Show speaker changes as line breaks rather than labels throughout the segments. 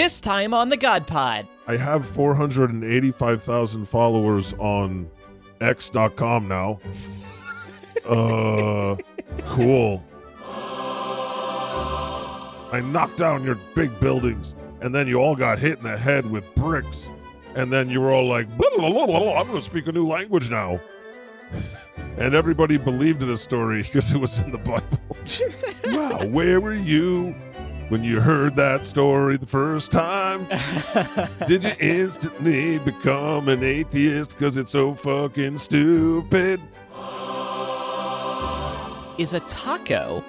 This time on the God Pod.
I have 485,000 followers on X.com now. uh, cool. I knocked down your big buildings, and then you all got hit in the head with bricks. And then you were all like, "Blah, blah, blah, I'm going to speak a new language now. and everybody believed the story because it was in the Bible. wow, where were you when you heard that story the first time? Did you instantly become an atheist because it's so fucking stupid?
Is a taco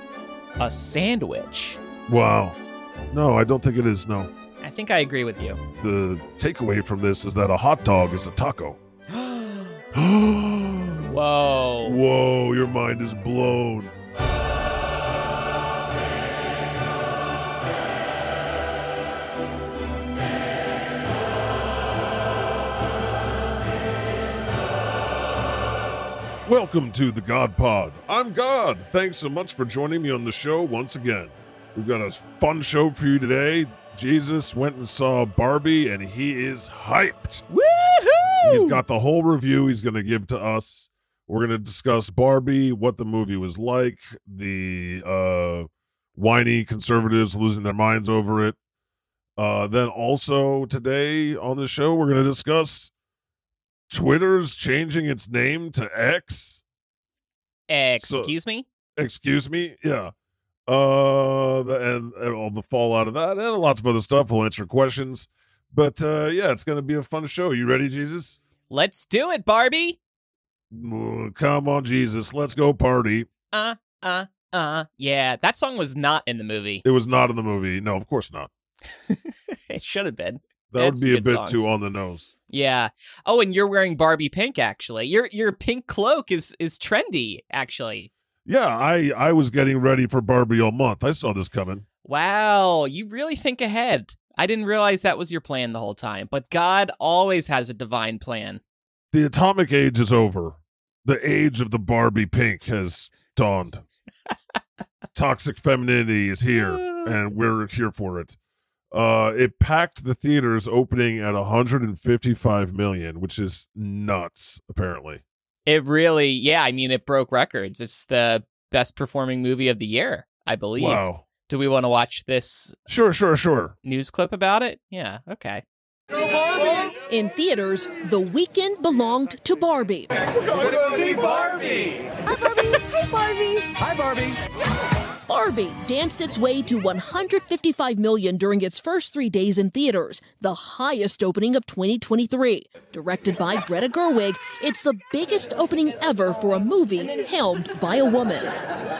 a sandwich?
Wow. No, I don't think it is. No.
I think I agree with you.
The takeaway from this is that a hot dog is a taco.
Whoa.
Whoa, your mind is blown. Welcome to the God Pod. I'm God. Thanks so much for joining me on the show once again. We've got a fun show for you today. Jesus went and saw Barbie, and he is hyped.
Woohoo!
He's got the whole review he's going to give to us. We're going to discuss Barbie, what the movie was like, the uh, whiny conservatives losing their minds over it. Uh, then also today on the show, we're going to discuss Twitter's changing its name to X.
Excuse me?
Excuse me? Yeah. Uh, and, and all the fallout of that, and lots of other stuff. We'll answer questions. But uh, yeah, it's going to be a fun show. You ready, Jesus?
Let's do it, Barbie.
Mm, Come on, Jesus. Let's go party.
Uh, uh, uh. Yeah, that song was not in the movie.
It was not in the movie. No, of course not.
it should have been.
That would be a bit
songs.
too on the nose.
Yeah. Oh, and you're wearing Barbie pink actually. Your your pink cloak is is trendy actually.
Yeah, I I was getting ready for Barbie all month. I saw this coming.
Wow, you really think ahead. I didn't realize that was your plan the whole time, but God always has a divine plan.
The atomic age is over. The age of the Barbie pink has dawned. Toxic femininity is here, and we're here for it. Uh, it packed the theaters opening at 155 million, which is nuts. Apparently,
It really, yeah, I mean it broke records. It's the best performing movie of the year, I believe.
wow.
Do we want to watch this
Sure, sure, sure.
news clip about it? Yeah, okay.
In theaters, The Weekend belonged to Barbie. We're going to see Barbie. Hi Barbie. Hi Barbie. Hi Barbie danced its way to 155 million during its first three days in theaters, the highest opening of 2023. Directed by Greta Gerwig, it's the biggest opening ever for a movie helmed by a woman.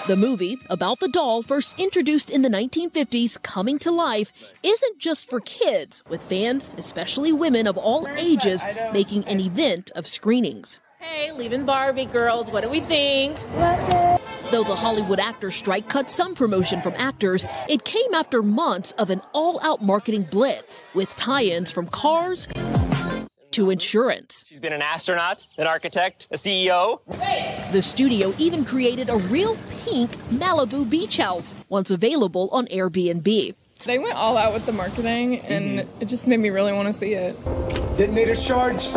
The movie, about the doll first introduced in the 1950s coming to life, isn't just for kids, with fans, especially women of all ages, making an event of screenings.
Hey, leaving Barbie girls, what do we think?
Though the Hollywood actors strike cut some promotion from actors, it came after months of an all out marketing blitz with tie ins from cars to insurance.
She's been an astronaut, an architect, a CEO.
The studio even created a real pink Malibu beach house, once available on Airbnb.
They went all out with the marketing, and mm-hmm. it just made me really want to see it.
Did Detonator charge.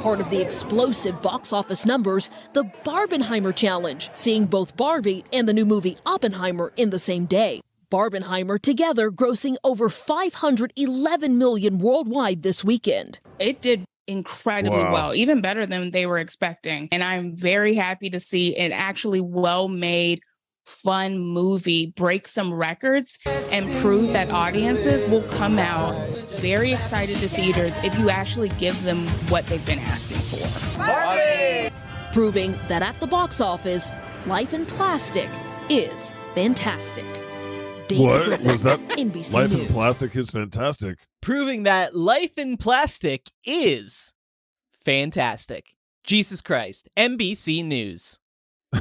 Part of the explosive box office numbers, the Barbenheimer Challenge, seeing both Barbie and the new movie Oppenheimer in the same day. Barbenheimer together grossing over 511 million worldwide this weekend.
it did incredibly
Wow.
well, even better than they were expecting. And I'm very happy to see an actually well made, fun movie break some records and prove that audiences will come out very excited to theaters if you actually give them what they've been asking for.
proving that at the box office, life in plastic is fantastic. Dana
What was that?
NBC
Life
News.
in plastic is fantastic.
Proving that life in plastic is fantastic. Jesus Christ. NBC News.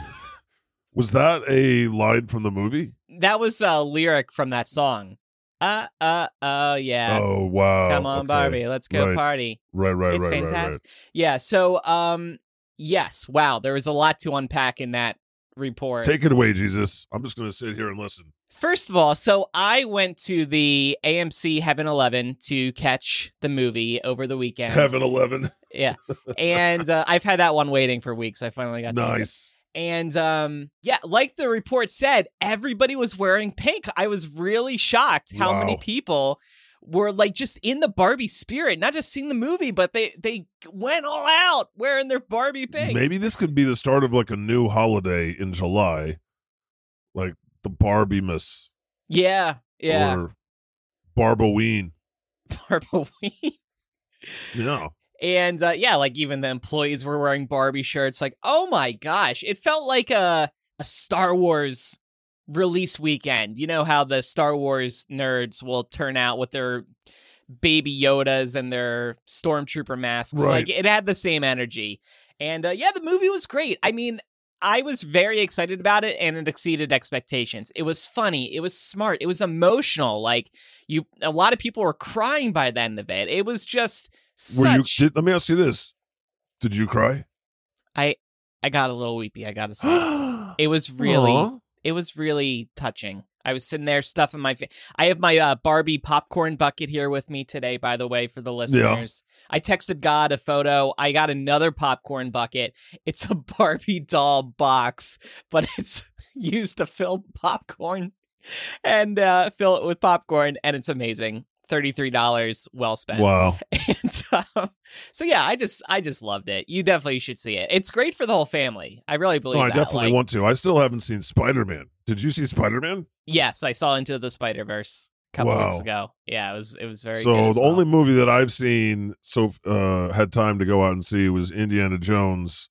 Was that a line from the movie?
That was a lyric from that song. Uh, uh, oh, yeah.
Oh wow!
Come on,
Okay.
Barbie. Let's go
Right.
party.
Right, right,
it's
right, right, right.
fantastic. Yeah. So, um, yes. Wow. There was a lot to unpack in that report.
Take it away, Jesus. I'm just going to sit here and listen.
First of all, so I went to the AMC Heaven 11 to catch the movie over the weekend.
Heaven Eleven.
Yeah. And uh, I've had that one waiting for weeks. I finally got to use it.
nice.
And um, yeah, like the report said, everybody was wearing pink. I was really shocked how many people were like just in the Barbie spirit, not just seeing the movie, but they they went all out wearing their Barbie pink.
Maybe this could be the start of like a new holiday in July, like the Barbie-mas
Yeah, yeah.
or Barbaween.
Barbie.
Yeah,
And uh, yeah, like even the employees were wearing Barbie shirts. Like, oh my gosh, it felt like a a Star Wars release weekend. You know how the Star Wars nerds will turn out with their baby Yodas and their stormtrooper masks.
Right.
Like it had the same energy. And uh, yeah, the movie was great. I mean, I was very excited about it and it exceeded expectations. It was funny, it was smart, it was emotional. Like you a lot of people were crying by the end of it. It was just
were you? Did, let me ask you this: Did you cry?
I I got a little weepy, I got to say. It was really
Aw.
it was really touching. I was sitting there stuffing my face. I have my uh, Barbie popcorn bucket here with me today, by the way, for the listeners. I texted God a photo. I got another popcorn bucket. It's a Barbie doll box, but it's used to fill popcorn and uh, fill it with popcorn, and it's amazing. Thirty-three dollars, well spent.
Wow.
And um, so yeah, I just I just loved it. You definitely should see it. It's great for the whole family. I really believe
No, I
that.
definitely
Like,
want to. I still haven't seen Spider Man. Did you see Spider Man?
Yes, I saw Into the Spider Verse a couple weeks ago. Yeah, it was it was very
so the
well.
only movie that I've seen so uh had time to go out and see was Indiana Jones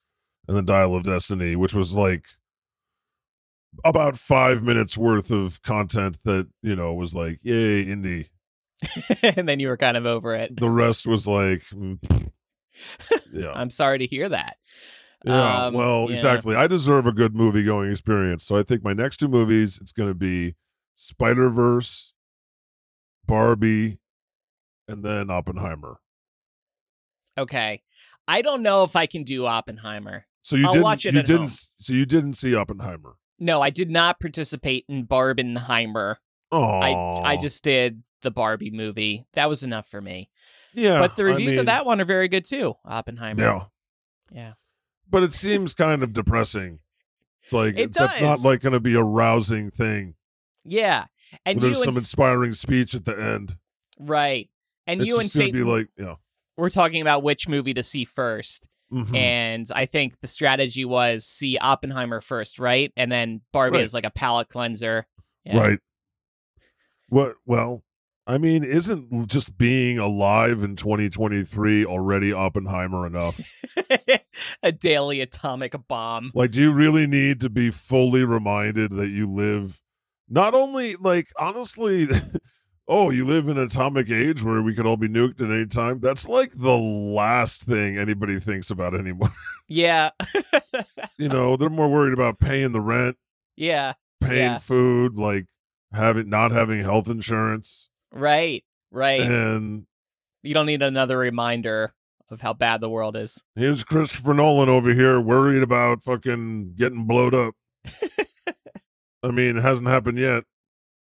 and the Dial of Destiny, which was like about five minutes worth of content that you know was like yay indie.
and then you were kind of over it.
The rest was like mm, yeah.
I'm sorry to hear that.
Yeah,
Um,
well,
yeah.
exactly. I deserve a good movie going experience. So I think my next two movies, it's going to be Spider Verse, Barbie, and then Oppenheimer.
Okay. I don't know if I can do Oppenheimer.
So you
I'll
didn't.
watch it
you didn't.
home.
So you didn't see Oppenheimer.
No, I did not participate in Barbenheimer.
Oh,
I I just did the Barbie movie. That was enough for me.
yeah.
but the
I
reviews
mean,
of that one are very good too. Oppenheimer.
Yeah,
Yeah.
but it seems kind of depressing. It's like
It
that's not like going to be a rousing thing.
Yeah. And
There's some
and
inspiring speech at the end.
right. And
it's
you and Satan
be like, yeah.
we're talking about which movie to see first.
Mhm.
And I think the strategy was see Oppenheimer first, right? And then Barbie
Right.
is like a palate cleanser. Yeah.
Right. What? Well, I mean, isn't just being alive in 2023 already Oppenheimer enough?
a daily atomic bomb.
like, do you really need to be fully reminded that you live not only like honestly? Oh, you live in an atomic age where we could all be nuked at any time. That's like the last thing anybody thinks about anymore.
Yeah.
you know, they're more worried about paying the rent,
yeah.
paying
Yeah.
food, like having not having health insurance,
Right. Right.
and
you don't need another reminder of how bad the world is.
Here's Christopher Nolan over here worried about fucking getting blowed up. I mean, it hasn't happened yet.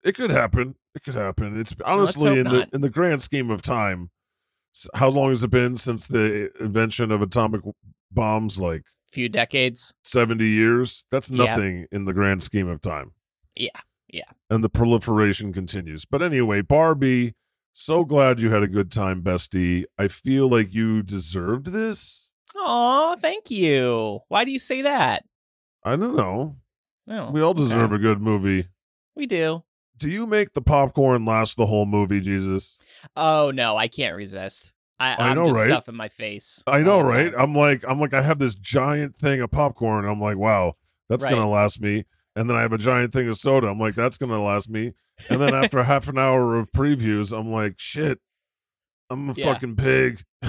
It could happen. It could happen. It's honestly in the in the grand scheme of time. How long has it been since the eh, invention of atomic bombs? Like
Few decades.
70 years? That's
Yeah.
nothing in the grand scheme of time.
Yeah, yeah.
And the proliferation continues. But anyway, Barbie, so glad you had a good time, bestie. I feel like you deserved this.
Oh, thank you. Why do you say that?
I don't know.
Oh,
We all
okay.
deserve a good movie.
We do.
Do you make the popcorn last the whole movie, Jesus?
Oh no, I can't resist. I,
I
I'm
know,
just
right?
stuffing my face.
I know, right?
time.
I'm like, I'm like, I have this giant thing of popcorn. I'm like, wow, that's
Right.
gonna last me. And then I have a giant thing of soda. I'm like, that's gonna last me. And then after half an hour of previews, I'm like, shit, I'm a
Yeah.
fucking pig.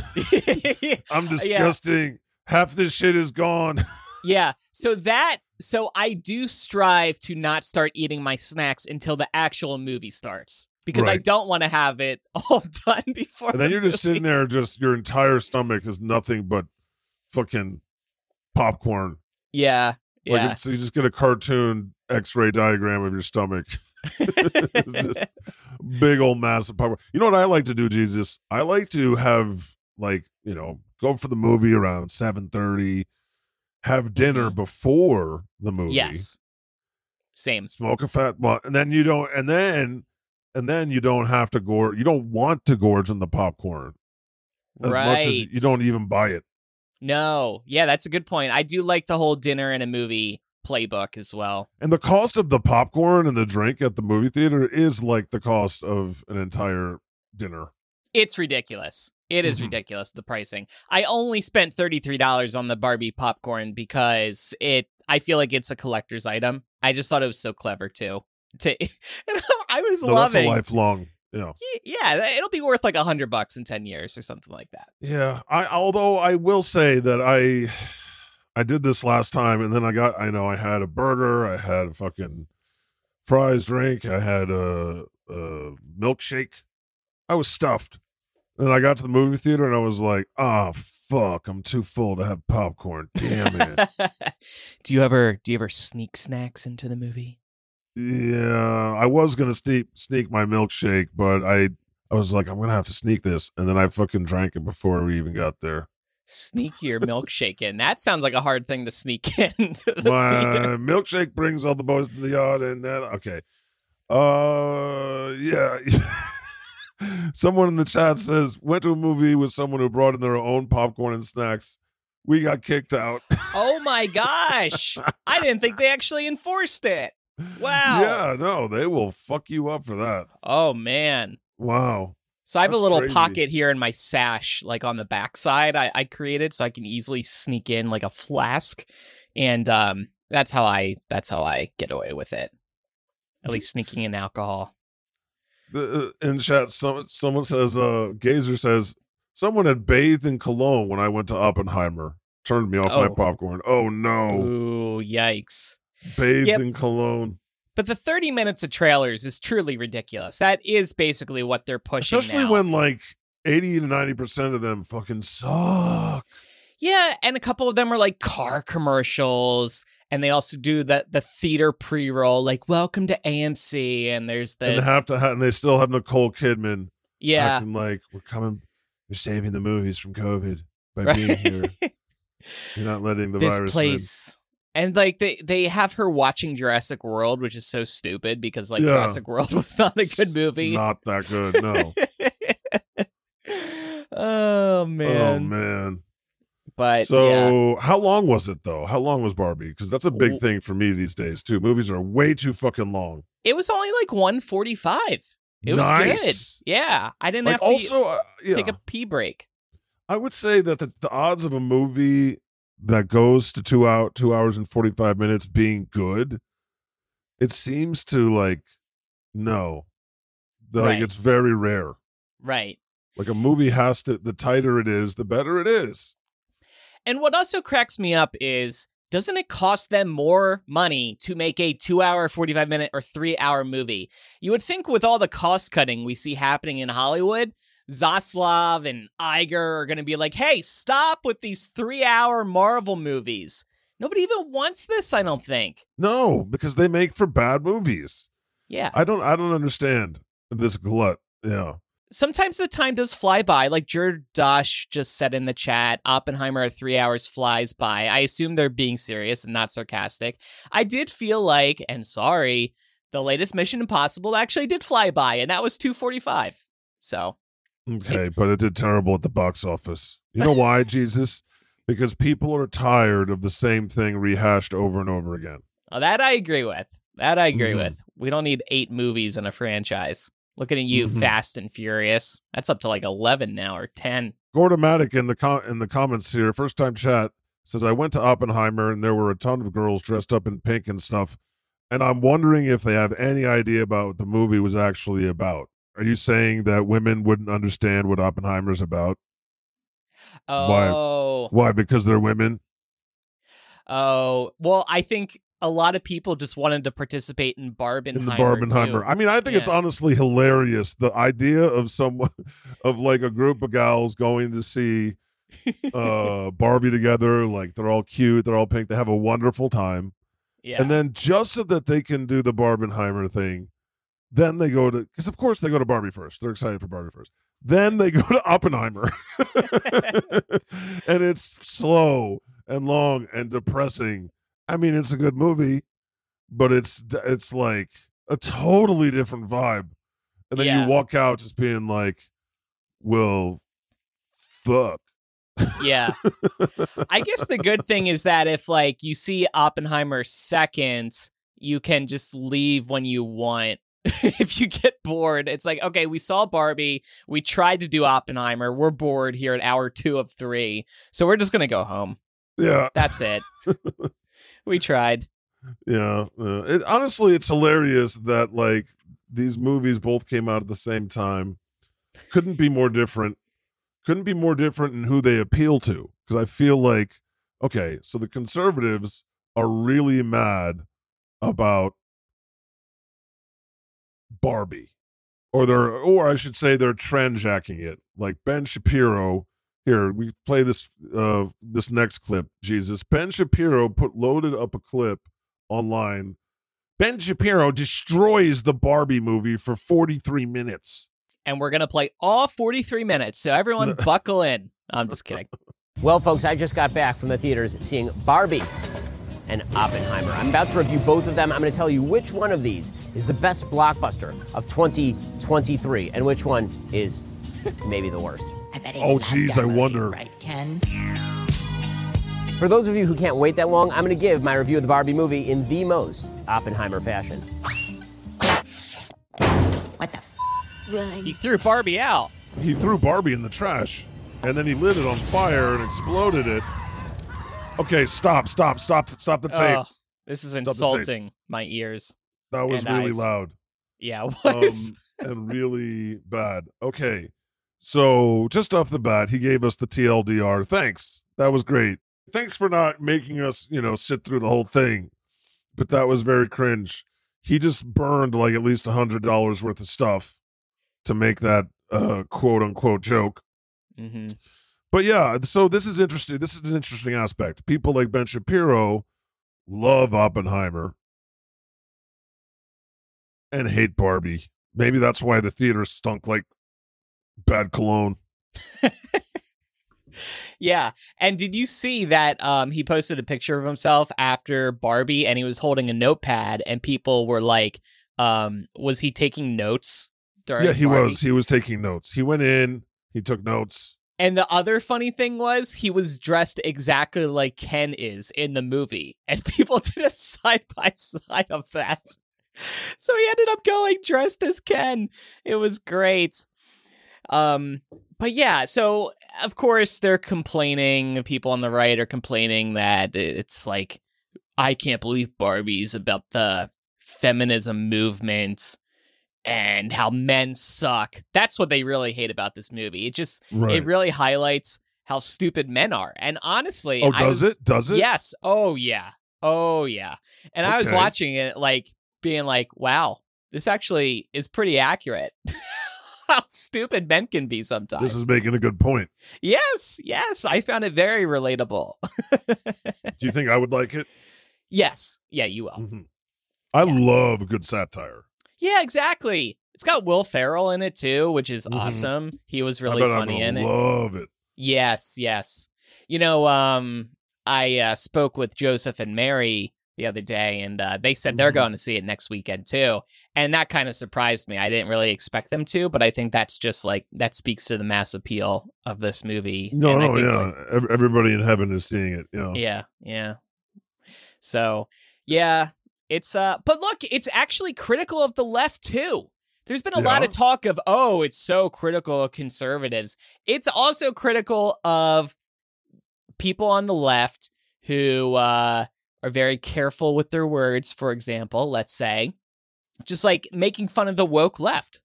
I'm
Yeah.
disgusting. Half this shit is gone.
yeah. So that so I do strive to not start eating my snacks until the actual movie starts because I don't want to have it all done before.
and then
the
you're just sitting there, just your entire stomach is nothing but fucking popcorn.
Yeah.
Like
Yeah.
it's, you just get a cartoon X-ray diagram of your stomach. Big old massive popcorn. You know what I like to do, Jesus? I like to have like you know go for the movie around seven thirty, have dinner
Mhm.
before the movie.
Yes. Same.
smoke a fat blunt, and then you don't, and then and then you don't have to gorge. You don't want to gorge on the popcorn as
right.
much as you don't even buy it.
No. Yeah, that's a good point. I do like the whole dinner and a movie playbook as well.
And the cost of the popcorn and the drink at the movie theater is like the cost of an entire dinner.
It's ridiculous. It is
Mhm.
ridiculous the pricing. I only spent $33 on the Barbie popcorn because it I feel like it's a collector's item. I just thought it was so clever too. To I was
No, that's a
loving.
lifelong. Yeah.
Yeah, it'll be worth like a hundred bucks in ten years or something like that.
Yeah, I although I will say that I I did this last time and then I got I know I had a burger, I had a fucking fries drink, I had a, a milkshake. I was stuffed. And I got to the movie theater and I was like, "Ah, fuck, I'm too full to have popcorn. Damn it."
do you ever do you ever sneak snacks into the movie?
Yeah, I was going to sneak sneak my milkshake, but I I was like, I'm going to have to sneak this and then I fucking drank it before we even got there.
Sneak your milkshake in. That sounds like a hard thing to sneak into the
my
theater.
milkshake brings all the boys to the yard and then okay uh yeah someone in the chat says went to a movie with someone who brought in their own popcorn and snacks we got kicked out
Oh my gosh! I didn't think they actually enforced it. Wow.
yeah no they will fuck you up for that
Oh man.
wow
So I have a little
crazy.
pocket here in my sash, like on the backside. I, I created so I can easily sneak in like a flask, and um, that's how I that's how I get away with it. At least sneaking in alcohol.
the, uh, in chat some, someone says uh gazer says someone had bathed in cologne when i went to oppenheimer turned me off my
Oh.
popcorn oh no
Ooh, yikes!
Bathed
Yep.
in cologne
But the thirty minutes of trailers is truly ridiculous. That is basically what they're pushing.
Especially
now.
when like 80 to 90% of them fucking suck.
Yeah, and a couple of them are like car commercials, and they also do the the theater pre roll, like "Welcome to AMC," and there's the
and they have to have, and they still have Nicole Kidman
yeah,
acting like we're coming, we're saving the movies from COVID by
right?
being here. You're not letting the
this
virus
place, and like they they have her watching Jurassic World, which is so stupid because like
Yeah.
Jurassic World was not a good movie.
Not that good, no.
oh man.
oh
man, but yeah.
So how long was it though? How long was Barbie? Because that's a big thing for me these days too. Movies are way too fucking long.
it was only like one forty five. It was
Nice.
good. Yeah, I didn't
Like
have to
also, uh, yeah.
take a pee break.
I would say that the, the odds of a movie that goes to two out two hours and forty five minutes being good, it seems to like no, like
Right.
it's very rare.
Right.
Like a movie has to. The tighter it is, the better it is.
And what also cracks me up is doesn't it cost them more money to make a two hour, 45 minute, or three hour movie? You would think with all the cost cutting we see happening in Hollywood, Zaslav and Iger are going to be like, hey, stop with these three hour Marvel movies. Nobody even wants this, I don't think.
No, because they make for bad movies.
Yeah.
I don't. I don't understand this glut. Yeah.
sometimes the time does fly by. Like Jordash just said in the chat, Oppenheimer at three hours flies by. I assume they're being serious and not sarcastic. I did feel like, and sorry, the latest Mission Impossible actually did fly by, and that was 245. So
Okay, but it did terrible at the box office. You know why, Jesus? Because people are tired of the same thing rehashed over and over again.
uh, that I agree with. That I agree
Mhm.
with. We don't need eight movies in a franchise. Looking at you,
Mhm.
Fast and Furious. That's up to like 11 now or 10.
Gordomatic in the com- in the comments here, first time chat says I went to Oppenheimer and there were a ton of girls dressed up in pink and stuff, and I'm wondering if they have any idea about what the movie was actually about. Are you saying that women wouldn't understand what Oppenheimer's about? Why?
Oh.
Why? Because they're women?
Oh, well, I think a lot of people just wanted to participate in Barbenheimer.
in the Barbenheimer.
too.
I mean, I think it's honestly hilarious. The idea of someone, of like a group of gals going to see uh Barbie together, like they're all cute, they're all pink, they have a wonderful time,
yeah.
and then just so that they can do the Barbenheimer thing, Then they go to because of course they go to Barbie first. They're excited for Barbie first. Then they go to Oppenheimer, and it's slow and long and depressing. I mean, it's a good movie, but it's it's like a totally different vibe. And then
Yeah.
you walk out just being like, "Well, fuck."
Yeah. I guess the good thing is that if like you see Oppenheimer second, you can just leave when you want. if you get bored, it's like, okay, we saw Barbie, we tried to do Oppenheimer, we're bored here at hour 2 of 3. So we're just going to go home.
Yeah,
That's it. we tried.
yeah. yeah. It, honestly, it's hilarious that like these movies both came out at the same time. Couldn't be more different. Couldn't be more different in who they appeal to. Because I feel like, okay, so the conservatives are really mad about Barbie, or they're, or I should say, they're trendjacking it. Like Ben Shapiro. Here we play this. Uh, this next clip. Jesus, Ben Shapiro put loaded up a clip online. Ben Shapiro destroys the Barbie movie for 43 minutes.
And we're going to play all 43 minutes. So everyone buckle in. I'm just kidding.
Well, folks, I just got back from the theaters seeing Barbie and Oppenheimer. I'm about to review both of them. I'm going to tell you which one of these is the best blockbuster of 2023 and which one is maybe the worst.
Oh, geez, I wonder.
Right, Ken?
For those of you who can't wait that long, I'm going to give my review of the Barbie movie in the most Oppenheimer fashion.
What the? F-
He threw Barbie out.
He threw Barbie in the trash and then he lit it on fire and exploded it. Okay, stop, stop, stop, stop the tape.
Ugh, this is
Stop
insulting my ears.
that was really
eyes.
loud
Yeah, it
um,
was.
and really bad. Okay, so just off the bat, he gave us the TLDR. Thanks. That was great. Thanks for not making us, you know, sit through the whole thing. But that was very cringe. He just burned like at least a hundred dollars worth of stuff to make that uh, quote unquote joke.
hmm
But yeah, so this is interesting. This is an interesting aspect. People like Ben Shapiro love Oppenheimer and hate Barbie. Maybe that's why the theater stunk like bad cologne.
Yeah. And did you see that um he posted a picture of himself after Barbie and he was holding a notepad and people were like, um, was he taking notes during
yeah, he
Barbie?
was. He was taking notes. He went in, he took notes.
And the other funny thing was he was dressed exactly like Ken is in the movie. And people did a side by side of that. So he ended up going dressed as Ken. It was great. Um but yeah, so of course they're complaining, people on the right are complaining that it's like I can't believe Barbie's about the feminism movement and how men suck. That's what they really hate about this movie. It just
Right.
it really highlights how stupid men are. And honestly,
oh, does
was-
it? Does it?
Yes. Oh yeah. Oh yeah. And I was watching it like being like, wow, this actually is pretty accurate. how stupid men can be sometimes.
This is making a good point.
yes, yes. I found it very relatable.
Do you think I would like it?
yes. Yeah, you will.
Mhm. I love good satire.
Yeah, exactly. It's got Will Ferrell in it too, which is
Mhm.
awesome. He was really
I'm
funny
gonna
in it.
Love it.
Yes, yes. You know, um, I uh, spoke with Joseph and Mary the other day, and uh, they said they're
Mhm.
going to see it next weekend too. And that kind of surprised me. I didn't really expect them to, but I think that's just like that speaks to the mass appeal of this movie.
No,
And I
no,
think,
yeah.
like,
Everybody in heaven is seeing it. You know.
yeah, yeah. So, yeah, it's uh but look, it's actually critical of the left too. There's been a lot of talk of, "Oh, it's so critical of conservatives." It's also critical of people on the left who uh are very careful with their words, for example, let's say, just like making fun of the woke left.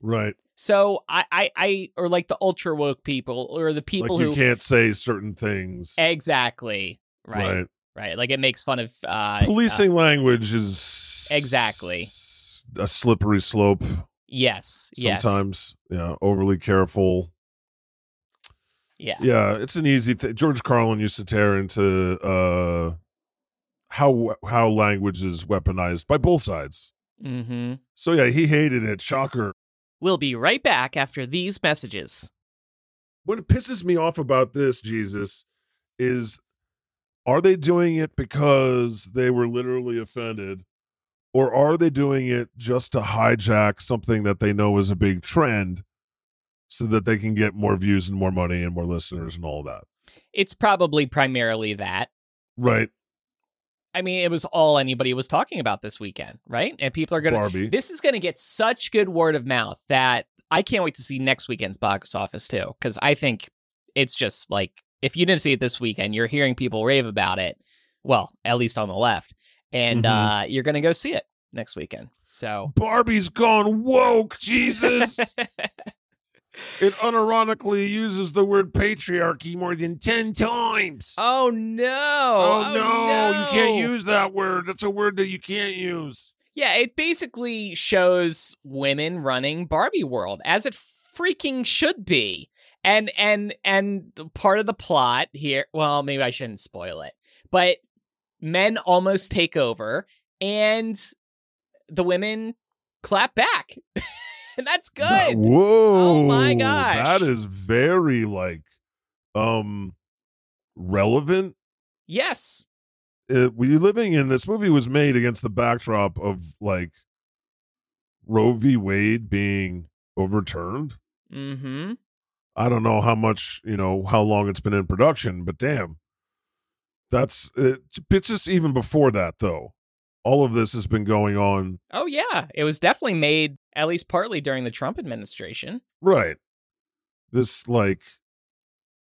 Right.
So, I I, I or like the ultra woke people or the people
like
who
you can't say certain things.
Exactly. Right.
Right.
Right. Like it makes fun of uh
Policing language is
Exactly.
a slippery slope
Yes. Yes.
sometimes. Yeah, overly careful.
Yeah.
Yeah, it's an easy thing. George Carlin used to tear into uh how how language is weaponized by both sides.
Mm-hmm.
So yeah, he hated it. Shocker.
We'll be right back after these messages.
What pisses me off about this, Jesus, is are they doing it because they were literally offended? Or are they doing it just to hijack something that they know is a big trend so that they can get more views and more money and more listeners and all that?
It's probably primarily that.
Right.
I mean, it was all anybody was talking about this weekend, right? And people are going to. This is going to get such good word of mouth that I can't wait to see next weekend's box office too, because I think it's just like if you didn't see it this weekend, you're hearing people rave about it. Well, at least on the left, and
Mhm.
uh, you're going to go see it next weekend. So
Barbie's gone woke, Jesus. it unironically uses the word patriarchy more than 10 times.
Oh no!
Oh, no, you can't use that word. That's a word that you can't use.
Yeah, it basically shows women running Barbie world as it freaking should be. And and and part of the plot here, well, maybe I shouldn't spoil it. But men almost take over and the women clap back. and that's good.
Whoa.
Oh my gosh.
That is very like um relevant.
Yes.
Uh, we living in this movie was made against the backdrop of like Roe v. Wade being overturned.
Mhm.
I don't know how much, you know, how long it's been in production, but damn. That's it, it's just even before that though. All of this has been going on
Oh yeah, it was definitely made at least partly during the Trump administration.
right. This like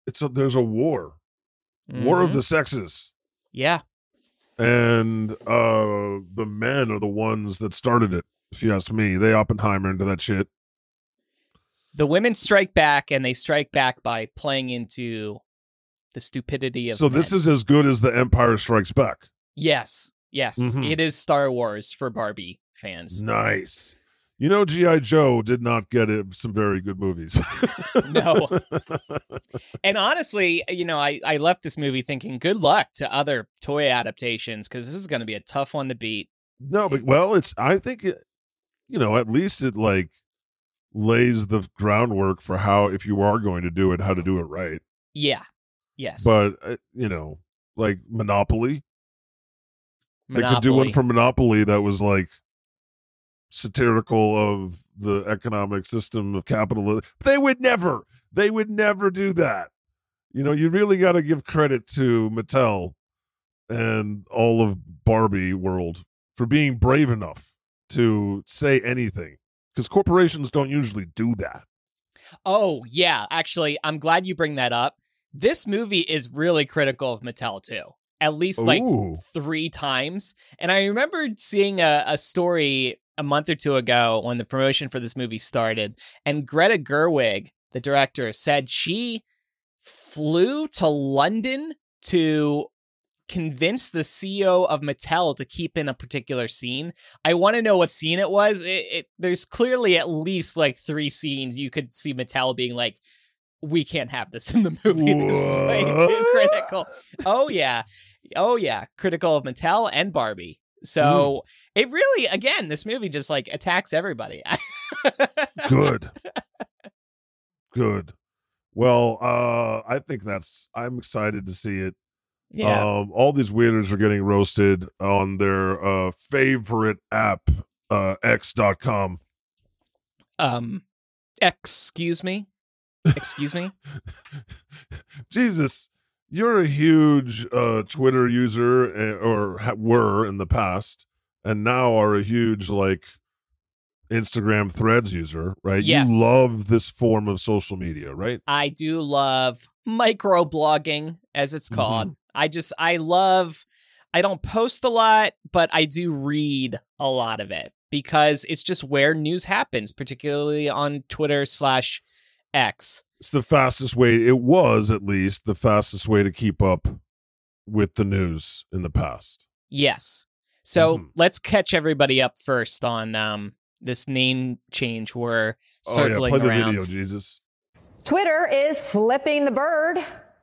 it's a there's a war. War of
Mhm.
the sexes.
Yeah.
And uh the men are the ones that started it, if you ask me. They Oppenheimer into that shit.
The women strike back and they strike back by playing into the stupidity of
So this is as good as the Empire Strikes Back.
yes yes
Mhm.
it is star wars for barbie fans
Nice. You know, G.I. Joe did not get it, some very good movies.
No. and honestly you know i i left this movie thinking good luck to other toy adaptations because this is going to be a tough one to beat
no, but well, it's, I think, it, you know, at least it like lays the groundwork for how, if you are going to do it, how to do it right.
yeah yes
But, uh, you know, like Monopoly, they could do one for Monopoly that was like satirical of the economic system of capitalism. They would never, they would never do that. You know, you really got to give credit to Mattel and all of Barbie world for being brave enough to say anything because corporations don't usually do that.
Oh, yeah. Actually, I'm glad you bring that up. This movie is really critical of Mattel, too. At least like
Ooh.
three times. And I remember seeing a, a story a month or two ago when the promotion for this movie started. And Greta Gerwig, the director, said she flew to London to convince the CEO of Mattel to keep in a particular scene. I want to know what scene it was. It, it, there's clearly at least like three scenes you could see Mattel being like, "We can't have this in the movie. This is way too critical." Oh yeah, oh yeah, critical of Mattel and Barbie. So it really, again, this movie just like attacks everybody.
Good. Good. Well, uh, I think that's, I'm excited to see it.
Yeah.
Um, all these weirdos are getting roasted on their uh, favorite app, uh, x.com.
um, excuse me. Excuse me.
Jesus, you're a huge uh, Twitter user, uh, or ha- were in the past, and now are a huge like Instagram Threads user, right?
Yes.
You love this form of social media, right?
I do love microblogging, as it's called. I just, I love, I don't post a lot, but I do read a lot of it because it's just where news happens, particularly on Twitter slash X.
It's the fastest way. It was at least the fastest way to keep up with the news in the past.
Yes. So
Mhm.
let's catch everybody up first on um, this name change we're
Oh yeah,
circling
play the video, Jesus.
Twitter is flipping the bird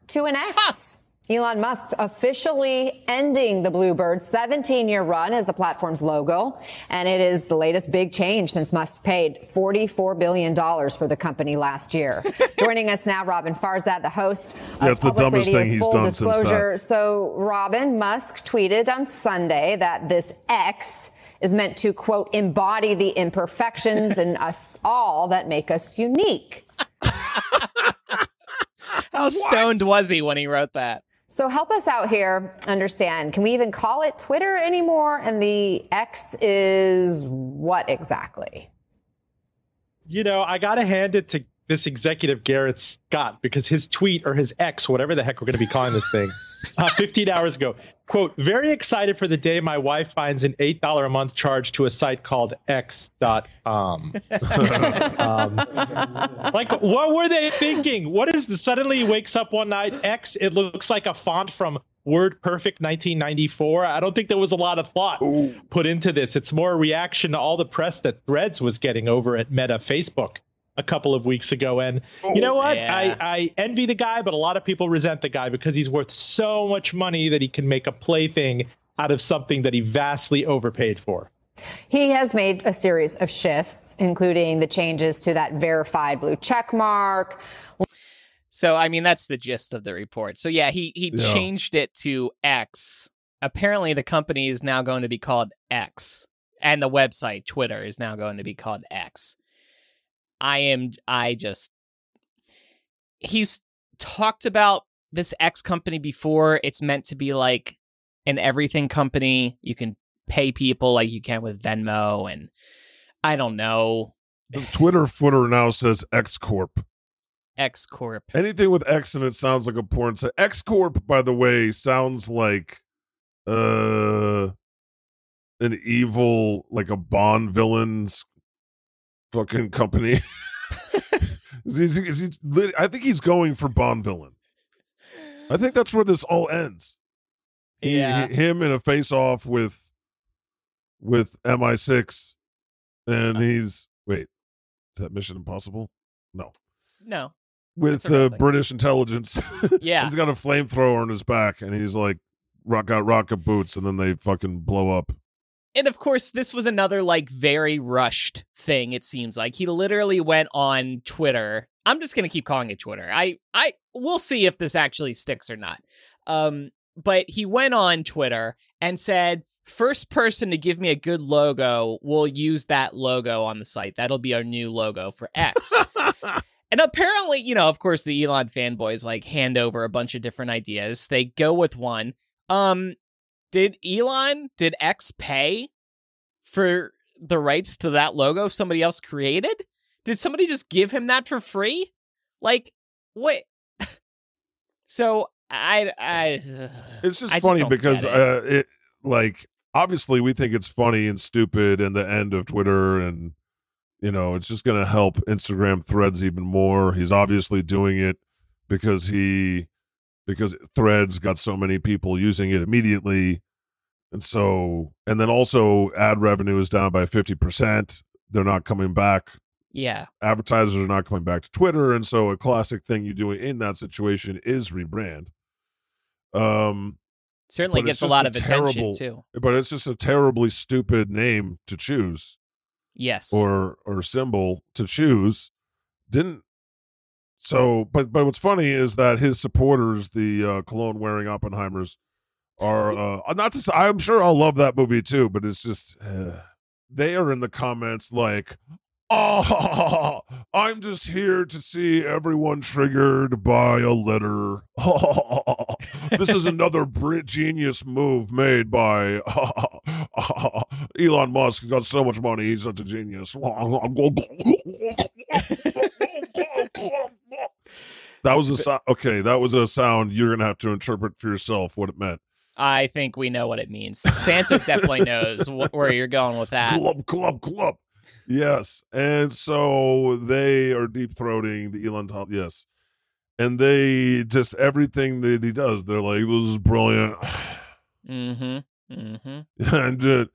to an X. Elon Musk's officially ending the Bluebird 17 year run as the platform's logo. And it is the latest big change since Musk paid $44 billion for the company last year. Joining us now, Roben Farzad, the host of
Yeah, it's the
Public
dumbest
Radio's
thing he's
Full
done since
Disclosure.
that.
So, Roben, Musk tweeted on Sunday that this X is meant to, quote, embody the imperfections in us all that make us unique.
How stoned was he when he wrote that?
So help us out here understand. Can we even call it Twitter anymore? And the X is what exactly?
You know, I got to hand it to this executive, Garrett Scott, because his tweet or his X, whatever the heck we're going to be calling this thing, uh, 15 hours ago, quote, very excited for the day my wife finds an $8 a month charge to a site called X.com. um, like, what were they thinking? What is the suddenly wakes up one night, X, it looks like a font from Word Perfect 1994. I don't think there was a lot of thought put into this. It's more a reaction to all the press that Threads was getting over at Meta Facebook a couple of weeks ago. And you oh, know what?
Yeah.
I, I envy the guy, but a lot of people resent the guy because he's worth so much money that he can make a plaything out of something that he vastly overpaid for.
He has made a series of shifts, including the changes to that verified blue check mark.
So I mean that's the gist of the report. So yeah, he he
Yeah.
changed it to X. Apparently the company is now going to be called X and the website Twitter is now going to be called X. I am I just he's talked about this X company before. It's meant to be like an everything company. You can pay people like you can with Venmo and I don't know,
The Twitter footer now says X Corp.
X Corp.
Anything with X in it sounds like a porn site. X Corp, by the way, sounds like uh an evil, like a Bond villain's fucking company. is he, is he lit- I think he's going for Bond villain. I think that's where this all ends. He-
Yeah.
he- him in a face off with with MI6, and uh. he's wait, is that Mission Impossible? No,
No.
with
That's a real
the
thing.
British intelligence.
Yeah.
he's got a flamethrower on his back, and he's like rock got rocket boots, and then they fucking blow up.
And of course this was another like very rushed thing it seems like. He literally went on twitter. I'm just going to keep calling it twitter. I i we'll see if this actually sticks or not. Um but he went on twitter and said first person to give me a good logo will use that logo on the site. That'll be our new logo for x. And apparently you know of course the elon fanboys like hand over a bunch of different ideas. They go with one. Um did Elon, did X pay for the rights to that logo somebody else created? Did somebody just give him that for free? Like, what? so I, I,
It's just
I
funny
don't
because
it.
uh, it like obviously we think it's funny and stupid and the end of Twitter and you know it's just going to help Instagram Threads even more. He's obviously doing it because he because Threads got so many people using it immediately. And so and then also ad revenue is down by 50%. They're not coming back
yeah,
advertisers are not coming back to Twitter, and so a classic thing you do in that situation is rebrand. Um,
certainly gets a lot
a
of attention
terrible-
too.
but it's just a terribly stupid name to choose
Yes,
or or symbol to choose. Didn't so, but but what's funny is that his supporters, the uh, cologne wearing Oppenheimers, are uh, not to. Say, I'm sure I'll love that movie too, but it's just uh, they are in the comments like. Oh, I'm just here to see everyone triggered by a letter. this is another bri- genius move made by Elon Musk. He's got so much money. He's such a genius. That was a so- okay. That was a sound you're gonna have to interpret for yourself what it meant.
I think we know what it means. Santa definitely knows wh- where you're going with that.
Club, club, club. Yes, and so they are deep throating the Elon Top. Yes, and they just everything that he does. They're like, "This is brilliant,"
Mm-hmm. Mm-hmm.
and uh,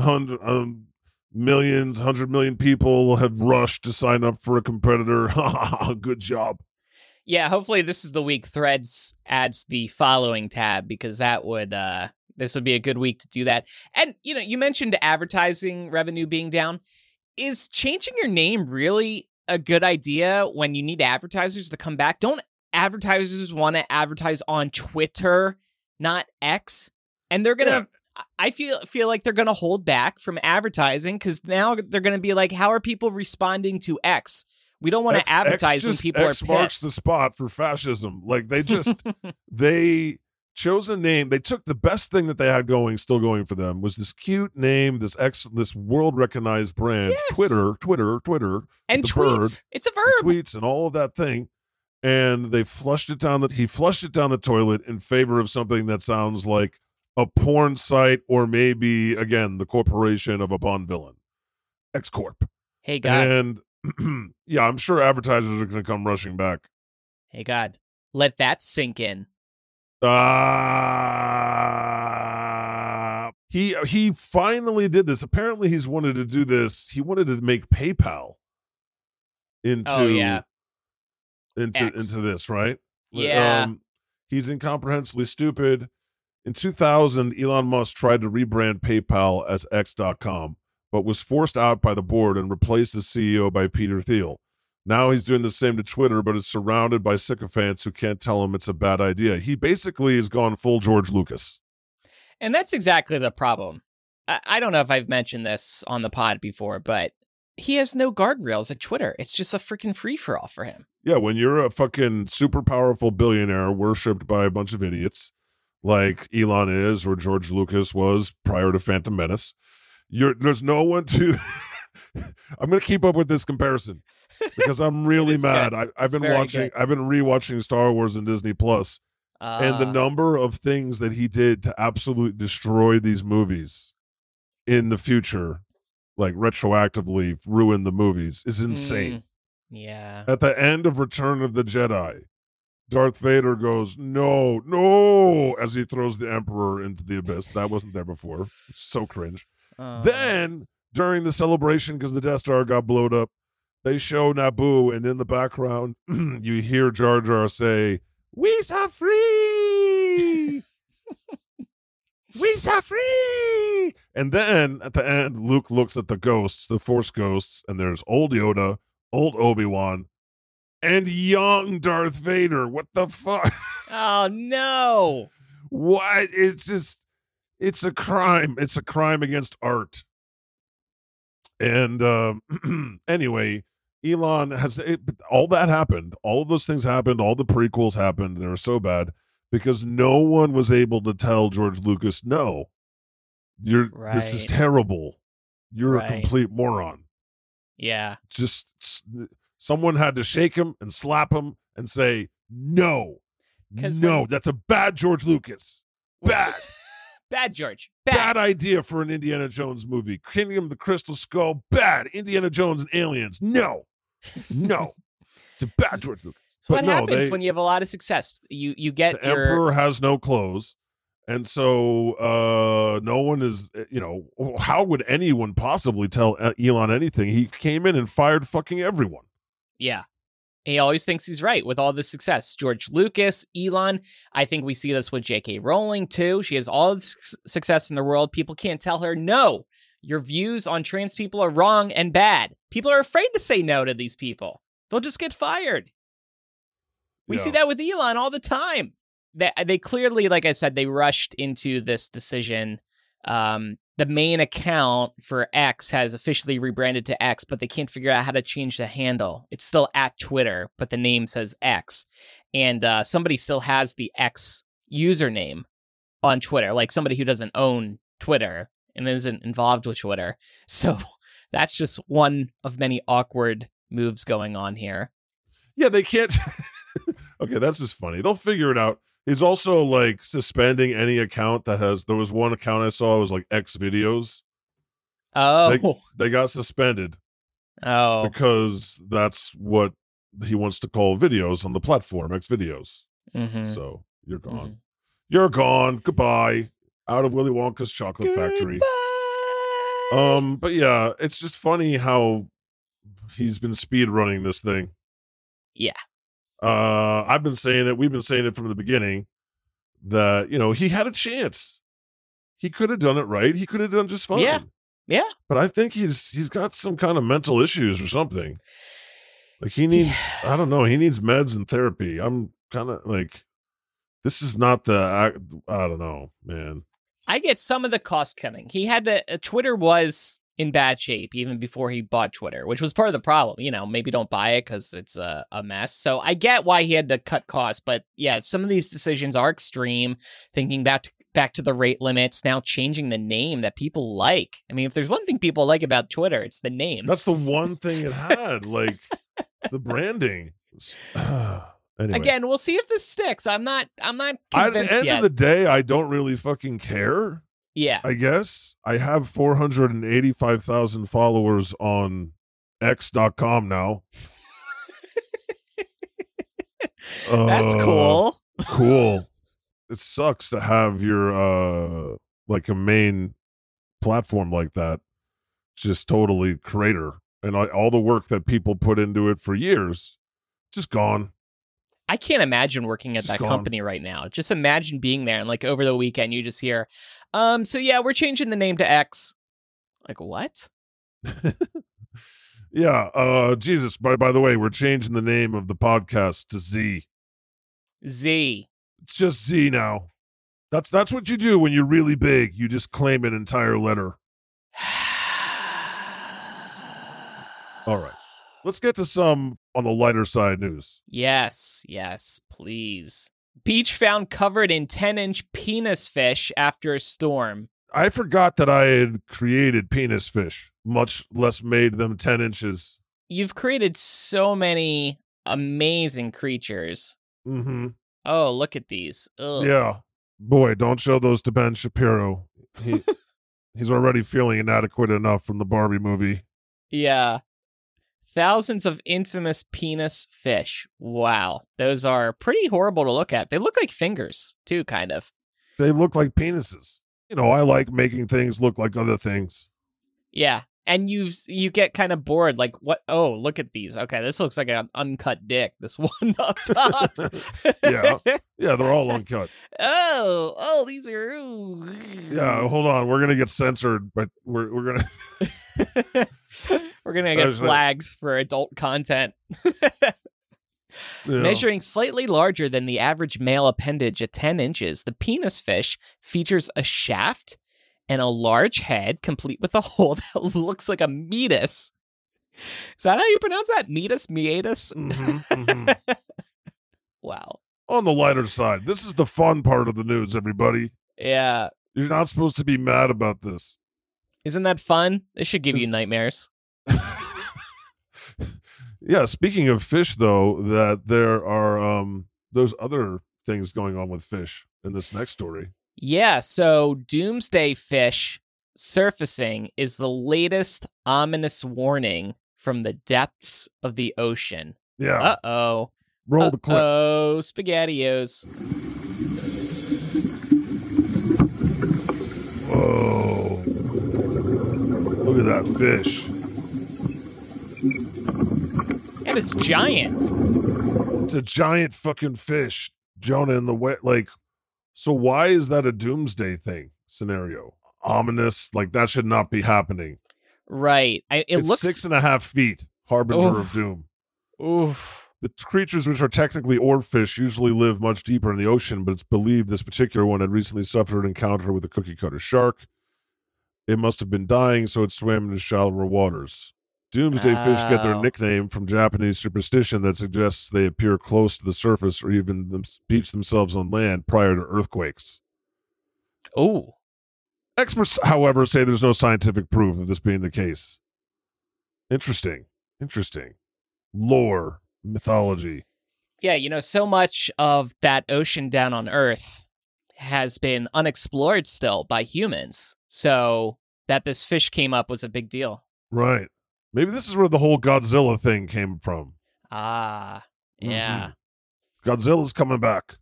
hundred um, millions, hundred million people have rushed to sign up for a competitor. Good job.
Yeah, hopefully this is the week Threads adds the following tab because that would uh this would be a good week to do that. And you know, you mentioned advertising revenue being down. Is changing your name really a good idea when you need advertisers to come back? Don't advertisers want to advertise on Twitter, not X? And they're going to I feel feel like they're going to hold back from advertising cuz now they're going to be like how are people responding to X? We don't want to advertise
just,
when people
X
are
marks
pissed.
the spot for fascism. Like they just they chose a name. They took the best thing that they had going, still going for them, was this cute name, this ex, this world recognized brand,
Yes.
Twitter, Twitter, Twitter,
and tweets.
bird,
It's a verb.
tweets, and all of that thing. And they flushed it down the. He flushed it down the toilet in favor of something that sounds like a porn site, or maybe again the corporation of a Bond villain, X Corp.
Hey God.
And yeah, I'm sure advertisers are going to come rushing back.
hey God. Let that sink in.
Uh, he he finally did this. Apparently, he's wanted to do this. He wanted to make PayPal into
Oh, yeah.
into
X.
into this, right?
Yeah.
Um, he's incomprehensibly stupid. In 2000, Elon Musk tried to rebrand PayPal as X.com, but was forced out by the board and replaced as CEO by Peter Thiel. Now he's doing the same to Twitter, but is surrounded by sycophants who can't tell him it's a bad idea. He basically has gone full George Lucas.
And that's exactly the problem. I, I don't know if I've mentioned this on the pod before, but he has no guardrails at Twitter. It's just a freaking free for all for him.
Yeah, when you're a fucking super powerful billionaire worshipped by a bunch of idiots like Elon is or George Lucas was prior to Phantom Menace, you're there's no one to I'm gonna keep up with this comparison because I'm really mad.
good.
I, I've
It's
been watching
good.
I've been rewatching Star Wars and Disney Plus, and the
Uh,
number of things that he did to absolutely destroy these movies in the future, like retroactively ruin the movies, is insane.
mm, yeah.
At the end of Return of the Jedi, Darth Vader goes, No, no, as he throws the Emperor into the abyss. That wasn't there before. It's so cringe.
Uh,
Then, during the celebration, because the Death Star got blown up, they show Naboo, and in the background, you hear Jar Jar say, We are free! we are free! And then at the end, Luke looks at the ghosts, the Force ghosts, and there's old Yoda, old Obi Wan, and young Darth Vader. What the fuck?
oh no.
what? It's just, it's a crime. It's a crime against art. And um, anyway, Elon has it, all that happened. All of those things happened. All the prequels happened. They were so bad because no one was able to tell George Lucas, "No, you're this is terrible. You're
Right.
a complete moron."
Yeah.
Just someone had to shake him and slap him and say, no, no,
when-
that's a bad George Lucas. Bad."
Bad George.
Bad.
Bad.
idea for an Indiana Jones movie. Kingdom of the Crystal Skull, bad. Indiana Jones and aliens, no, no. It's a bad George Lucas.
So
But
what
no,
happens
they-
when you have a lot of success? You you get
The
your
Emperor has no clothes, and so uh no one is. You know, how would anyone possibly tell uh, Elon anything? He came in and fired fucking everyone.
Yeah. He always thinks he's right with all this success. George Lucas, Elon. I think we see this with J.K. Rowling too. She has all the su- success in the world. People can't tell her, no, your views on trans people are wrong and bad. People are afraid to say no to these people. They'll just get fired. We see that with Elon all the time. They, they clearly, like I said, they rushed into this decision. Um, the main account for X has officially rebranded to X, but they can't figure out how to change the handle. It's still at Twitter, but the name says X. And uh, somebody still has the X username on Twitter, like somebody who doesn't own Twitter and isn't involved with Twitter. So that's just one of many awkward moves going on here.
Yeah, they can't. okay, that's just funny. They'll figure it out. He's also like suspending any account that has. There was one account I saw it was like X videos.
Oh,
They, they got suspended
oh,
because that's what he wants to call videos on the platform, X videos.
mhm.
So you're gone.
Mhm.
You're gone. Goodbye. Out of Willy Wonka's chocolate factory. Um, but yeah, it's just funny how he's been speed running this thing.
Yeah.
Uh, I've been saying it. We've been saying it from the beginning that you know he had a chance. He could have done it right. He could have done just fine.
Yeah. Yeah.
But I think he's he's got some kind of mental issues or something. Like he needs, I don't know, he needs meds and therapy. I'm kind of like, this is not the, I, I don't know, man.
I get some of the cost cutting. He had to, uh, Twitter was in bad shape even before he bought Twitter, which was part of the problem. You know, maybe don't buy it because it's a, a mess. So I get why he had to cut costs. But yeah, some of these decisions are extreme. Thinking back to, back to the rate limits, now changing the name that people like. I mean, if there's one thing people like about Twitter, it's the name.
That's the one thing it had. like, the branding. anyway.
Again, we'll see if this sticks. I'm not. I'm not
At the end
yet.
of the day, I don't really fucking care.
Yeah.
I guess I have 485,000 followers on X.com now.
That's
Uh,
cool.
cool. It sucks to have your uh like a main platform like that just totally crater and I, all the work that people put into it for years just gone.
I can't imagine working at that
gone.
company right now. Just imagine being there and like over the weekend you just hear, um, so yeah, we're changing the name to X. Like what?
Yeah, uh Jesus, by by the way, we're changing the name of the podcast to Z.
Z.
It's just Z now. That's that's what you do when you're really big. You just claim an entire letter. All right. Let's get to some on the lighter side news.
Yes, yes, please. Beach found covered in 10 inch penis fish after a storm.
I forgot that I had created penis fish, much less made them 10 inches.
You've created so many amazing creatures.
Mm-hmm.
Oh, look at these. Ugh.
Yeah. Boy, don't show those to Ben Shapiro. He he's already feeling inadequate enough from the Barbie movie.
Yeah. Thousands of infamous penis fish. Wow. Those are pretty horrible to look at. They look like fingers, too, kind of.
They look like penises. You know, I like making things look like other things.
Yeah. And you you get kind of bored like what oh, look at these. Okay, this looks like an uncut dick. This one up top.
yeah. Yeah, they're all uncut.
oh, oh, these are ooh.
Yeah, hold on. We're gonna get censored, but we're we're gonna
We're going to get
was like-
flagged for adult content.
Yeah.
Measuring slightly larger than the average male appendage at 10 inches, the penis fish features a shaft and a large head, complete with a hole that looks like a meatus. Is that how you pronounce that? Meatus? Meatus?
Mm-hmm,
wow.
on the lighter side. This is the fun part of the news, everybody.
Yeah.
You're not supposed to be mad about this.
Isn't that fun? This should give you nightmares.
Yeah, speaking of fish though, that there are um there's other things going on with fish in this next story.
Yeah, so doomsday fish surfacing is the latest ominous warning from the depths of the ocean.
Yeah.
Uh oh.
Roll the clip.
Oh, spaghettios.
Whoa. Look at that fish.
And it's giant.
It's a giant fucking fish. Jonah in the wet like so why is that a doomsday thing scenario? Ominous, like that should not be happening.
Right. I, it
it's
looks
six and a half feet, harbinger
Oof.
of doom.
Oof.
The creatures, which are technically oarfish, usually live much deeper in the ocean, but it's believed this particular one had recently suffered an encounter with a cookie cutter shark. It must have been dying, so it swam in shallower waters. Doomsday fish get their
Oh.
nickname from Japanese superstition that suggests they appear close to the surface or even them- beach themselves on land prior to earthquakes.
Oh.
Experts, however, say there's no scientific proof of this being the case. Interesting. Interesting. Lore, mythology.
Yeah, you know, so much of that ocean down on Earth has been unexplored still by humans. So that this fish came up was a big deal.
Right. Maybe this is where the whole Godzilla thing came from.
Ah, yeah.
Godzilla's coming back.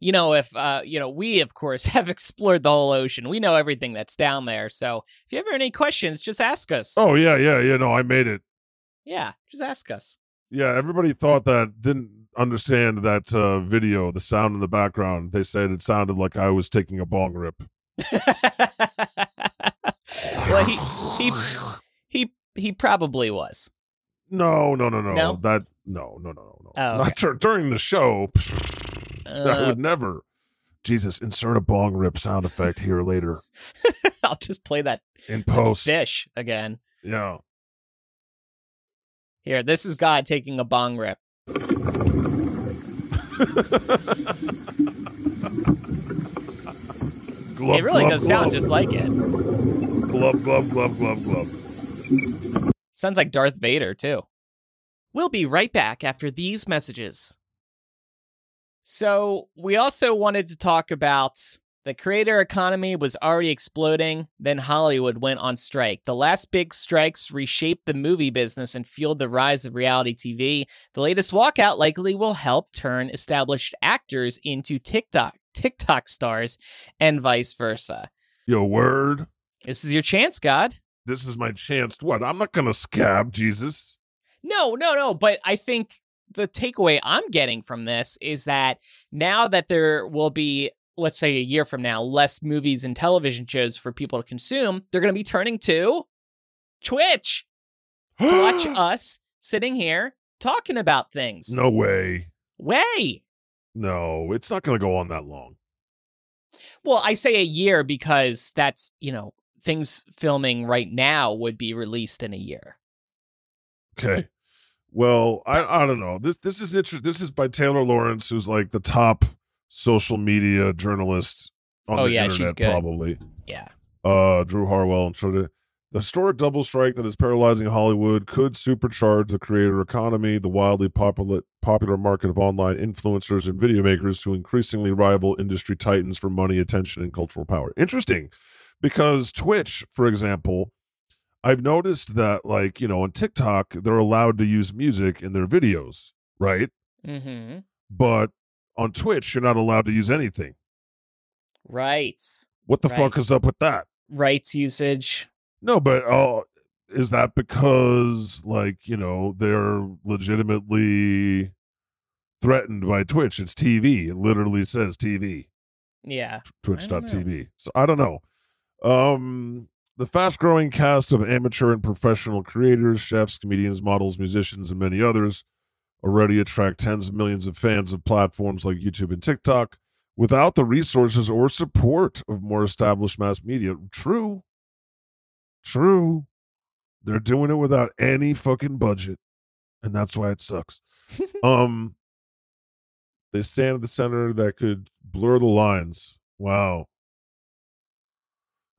You know, if uh, you know, we of course have explored the whole ocean. We know everything that's down there. So if you have any questions, just ask us.
Oh yeah, yeah, yeah. No, I made it.
Yeah, just ask us.
Yeah, everybody thought that didn't understand that uh, video, the sound in the background. They said it sounded like I was taking a bong rip.
well, he he he probably was.
No, no, no, no.
No?
That no, no, no, no.
Oh,
Not dur- during the show. I
Uh,
would never. Jesus, insert a bong rip sound effect here later
I'll just play that
in post.
fish again.
Yeah.
Here, this is God taking a bong rip.
Glub,
it really
glub,
does sound just like it.
Glub, glub, glub, glub, glub.
Sounds like Darth Vader, too. We'll be right back after these messages. So, we also wanted to talk about the creator economy was already exploding, then Hollywood went on strike. The last big strikes reshaped the movie business and fueled the rise of reality TV. The latest walkout likely will help turn established actors into TikTok TikTok stars and vice versa.
Your word.
This is your chance, God.
This is my chance. What? I'm not gonna scab, Jesus.
No, no, no. But I think the takeaway I'm getting from this is that now that there will be, let's say a year from now, less movies and television shows for people to consume, they're going to be turning to Twitch to watch us sitting here talking about things.
No way.
Way.
No, it's not gonna go on that long.
Well, I say a year because that's, you know, things filming right now would be released in a year.
Okay. Well, I I don't know. This this is interesting. This is by Taylor Lorenz, who's like the top social media journalist on
Oh,
the
yeah,
internet,
she's good.
probably.
Yeah.
Uh, Drew Harwell and so the the historic double strike that is paralyzing Hollywood could supercharge the creator economy, the wildly popular popular market of online influencers and video makers who increasingly rival industry titans for money, attention, and cultural power. Interesting, because Twitch, for example, I've noticed that, like, you know, on TikTok, they're allowed to use music in their videos, right?
Mm-hmm.
But on Twitch, you're not allowed to use anything.
Right.
What the
Right.
fuck is up with that?
Rights usage.
No, but oh, is that because, like, you know, they're legitimately threatened by Twitch? It's TV. It literally says TV.
Yeah.
twitch.tv. So I don't know. Um the fast growing cast of amateur and professional creators, chefs, comedians, models, musicians, and many others already attract tens of millions of fans of platforms like YouTube and TikTok without the resources or support of more established mass media. True. True. They're doing it without any fucking budget. And that's why it sucks. um they stand at the center that could blur the lines. Wow.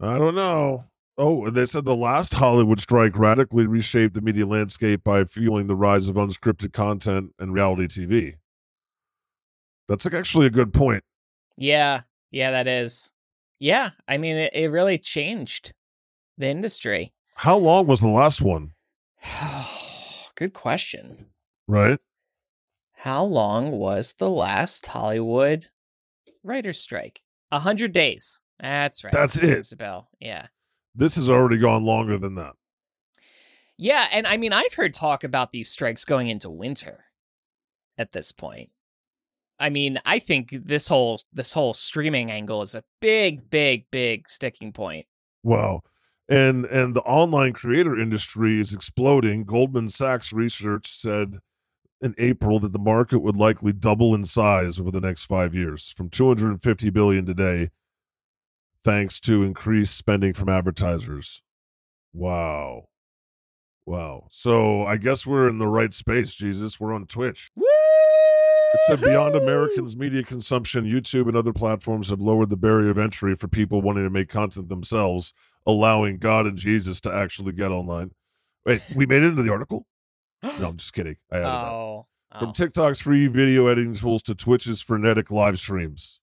I don't know. Oh, they said the last Hollywood strike radically reshaped the media landscape by fueling the rise of unscripted content and reality TV. That's like actually a good point.
Yeah. Yeah, that is. Yeah. I mean, it, it really changed the industry.
How long was the last one?
Good question.
Right?
How long was the last Hollywood writer's strike? A hundred days. That's right.
That's it.
Bell. Yeah.
This has already gone longer than that.
Yeah, and I mean, I've heard talk about these strikes going into winter at this point. I mean, I think this whole this whole streaming angle is a big, big, big sticking point.
Wow. And and the online creator industry is exploding. Goldman Sachs research said in April that the market would likely double in size over the next 5 years from 250 billion today thanks to increased spending from advertisers. Wow. Wow. So I guess we're in the right space, Jesus. We're on Twitch. It said beyond Americans' media consumption, YouTube and other platforms have lowered the barrier of entry for people wanting to make content themselves, allowing God and Jesus to actually get online. Wait, we made it into the article? No, I'm just kidding. I added that.
Oh,
From
oh.
TikTok's free video editing tools to Twitch's frenetic live streams.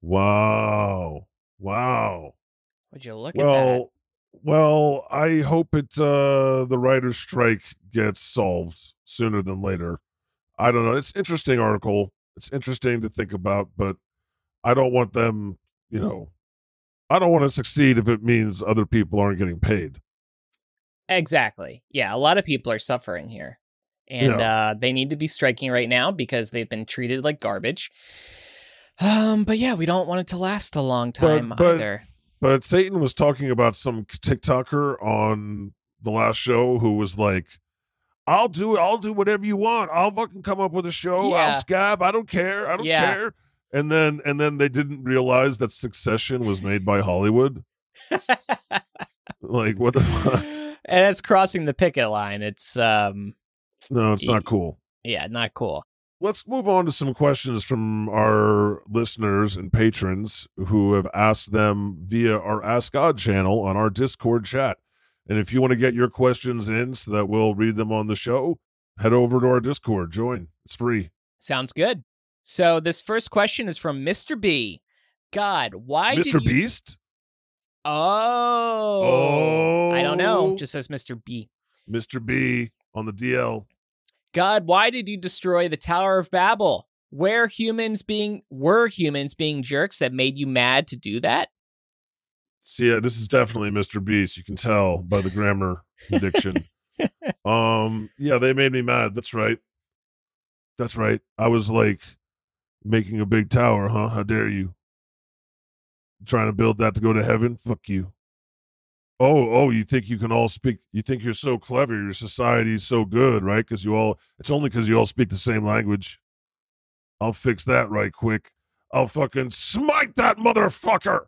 Wow. Wow.
would you look at that?
Well, well, I hope it uh the writer's strike gets solved sooner than later. I don't know. It's interesting article. It's interesting to think about, but I don't want them, you know, I don't want to succeed if it means other people aren't getting paid.
Exactly. Yeah, a lot of people are suffering here. and
Yeah.
uh, they need to be striking right now because they've been treated like garbage. Um, but yeah, we don't want it to last a long time
but-
either.
But Satan was talking about some TikToker on the last show who was like, "I'll do it. I'll do whatever you want. I'll fucking come up with a show.
Yeah.
I'll scab. I don't care. I don't
Yeah.
care." And then and then they didn't realize that Succession was made by Hollywood. like what the fuck?
and it's crossing the picket line. It's um,
No, it's not cool.
yeah, not cool.
Let's move on to some questions from our listeners and patrons who have asked them via our Ask God channel on our Discord chat. And if you want to get your questions in so that we'll read them on the show, head over to our Discord. Join. It's free.
Sounds good. So this first question is from Mr. B. God, why did
Mr.
you?
Beast?
Oh, oh. I don't know.
Oh.
Just says Mr. B.
Oh, Mr. B on the DL.
God, why did you destroy the Tower of Babel? Were humans being were humans being jerks that made you mad to do that?
See, yeah, this is definitely Mr. Beast. You can tell by the grammar diction. um, yeah, they made me mad. That's right. That's right. I was like making a big tower, huh? How dare you? Trying to build that to go to heaven? Fuck you. Oh, oh, you think you can all speak? You think you're so clever? Your society is so good, right? Because you all, it's only because you all speak the same language. I'll fix that right quick. I'll fucking smite that motherfucker.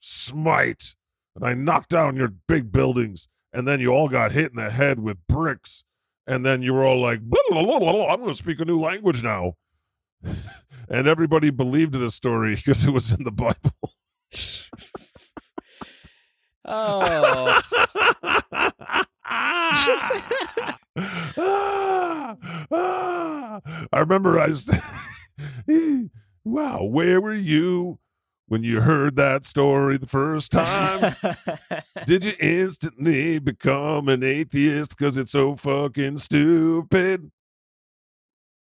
Smite. And I knocked down your big buildings. And then you all got hit in the head with bricks. And then you were all like, "Blah, blah, blah, blah, blah, I'm going to speak a new language now. and everybody believed the story because it was in the Bible.
Oh,
I remember I was, wow, where were you when you heard that story the first time? Did you instantly become an atheist because it's so fucking stupid?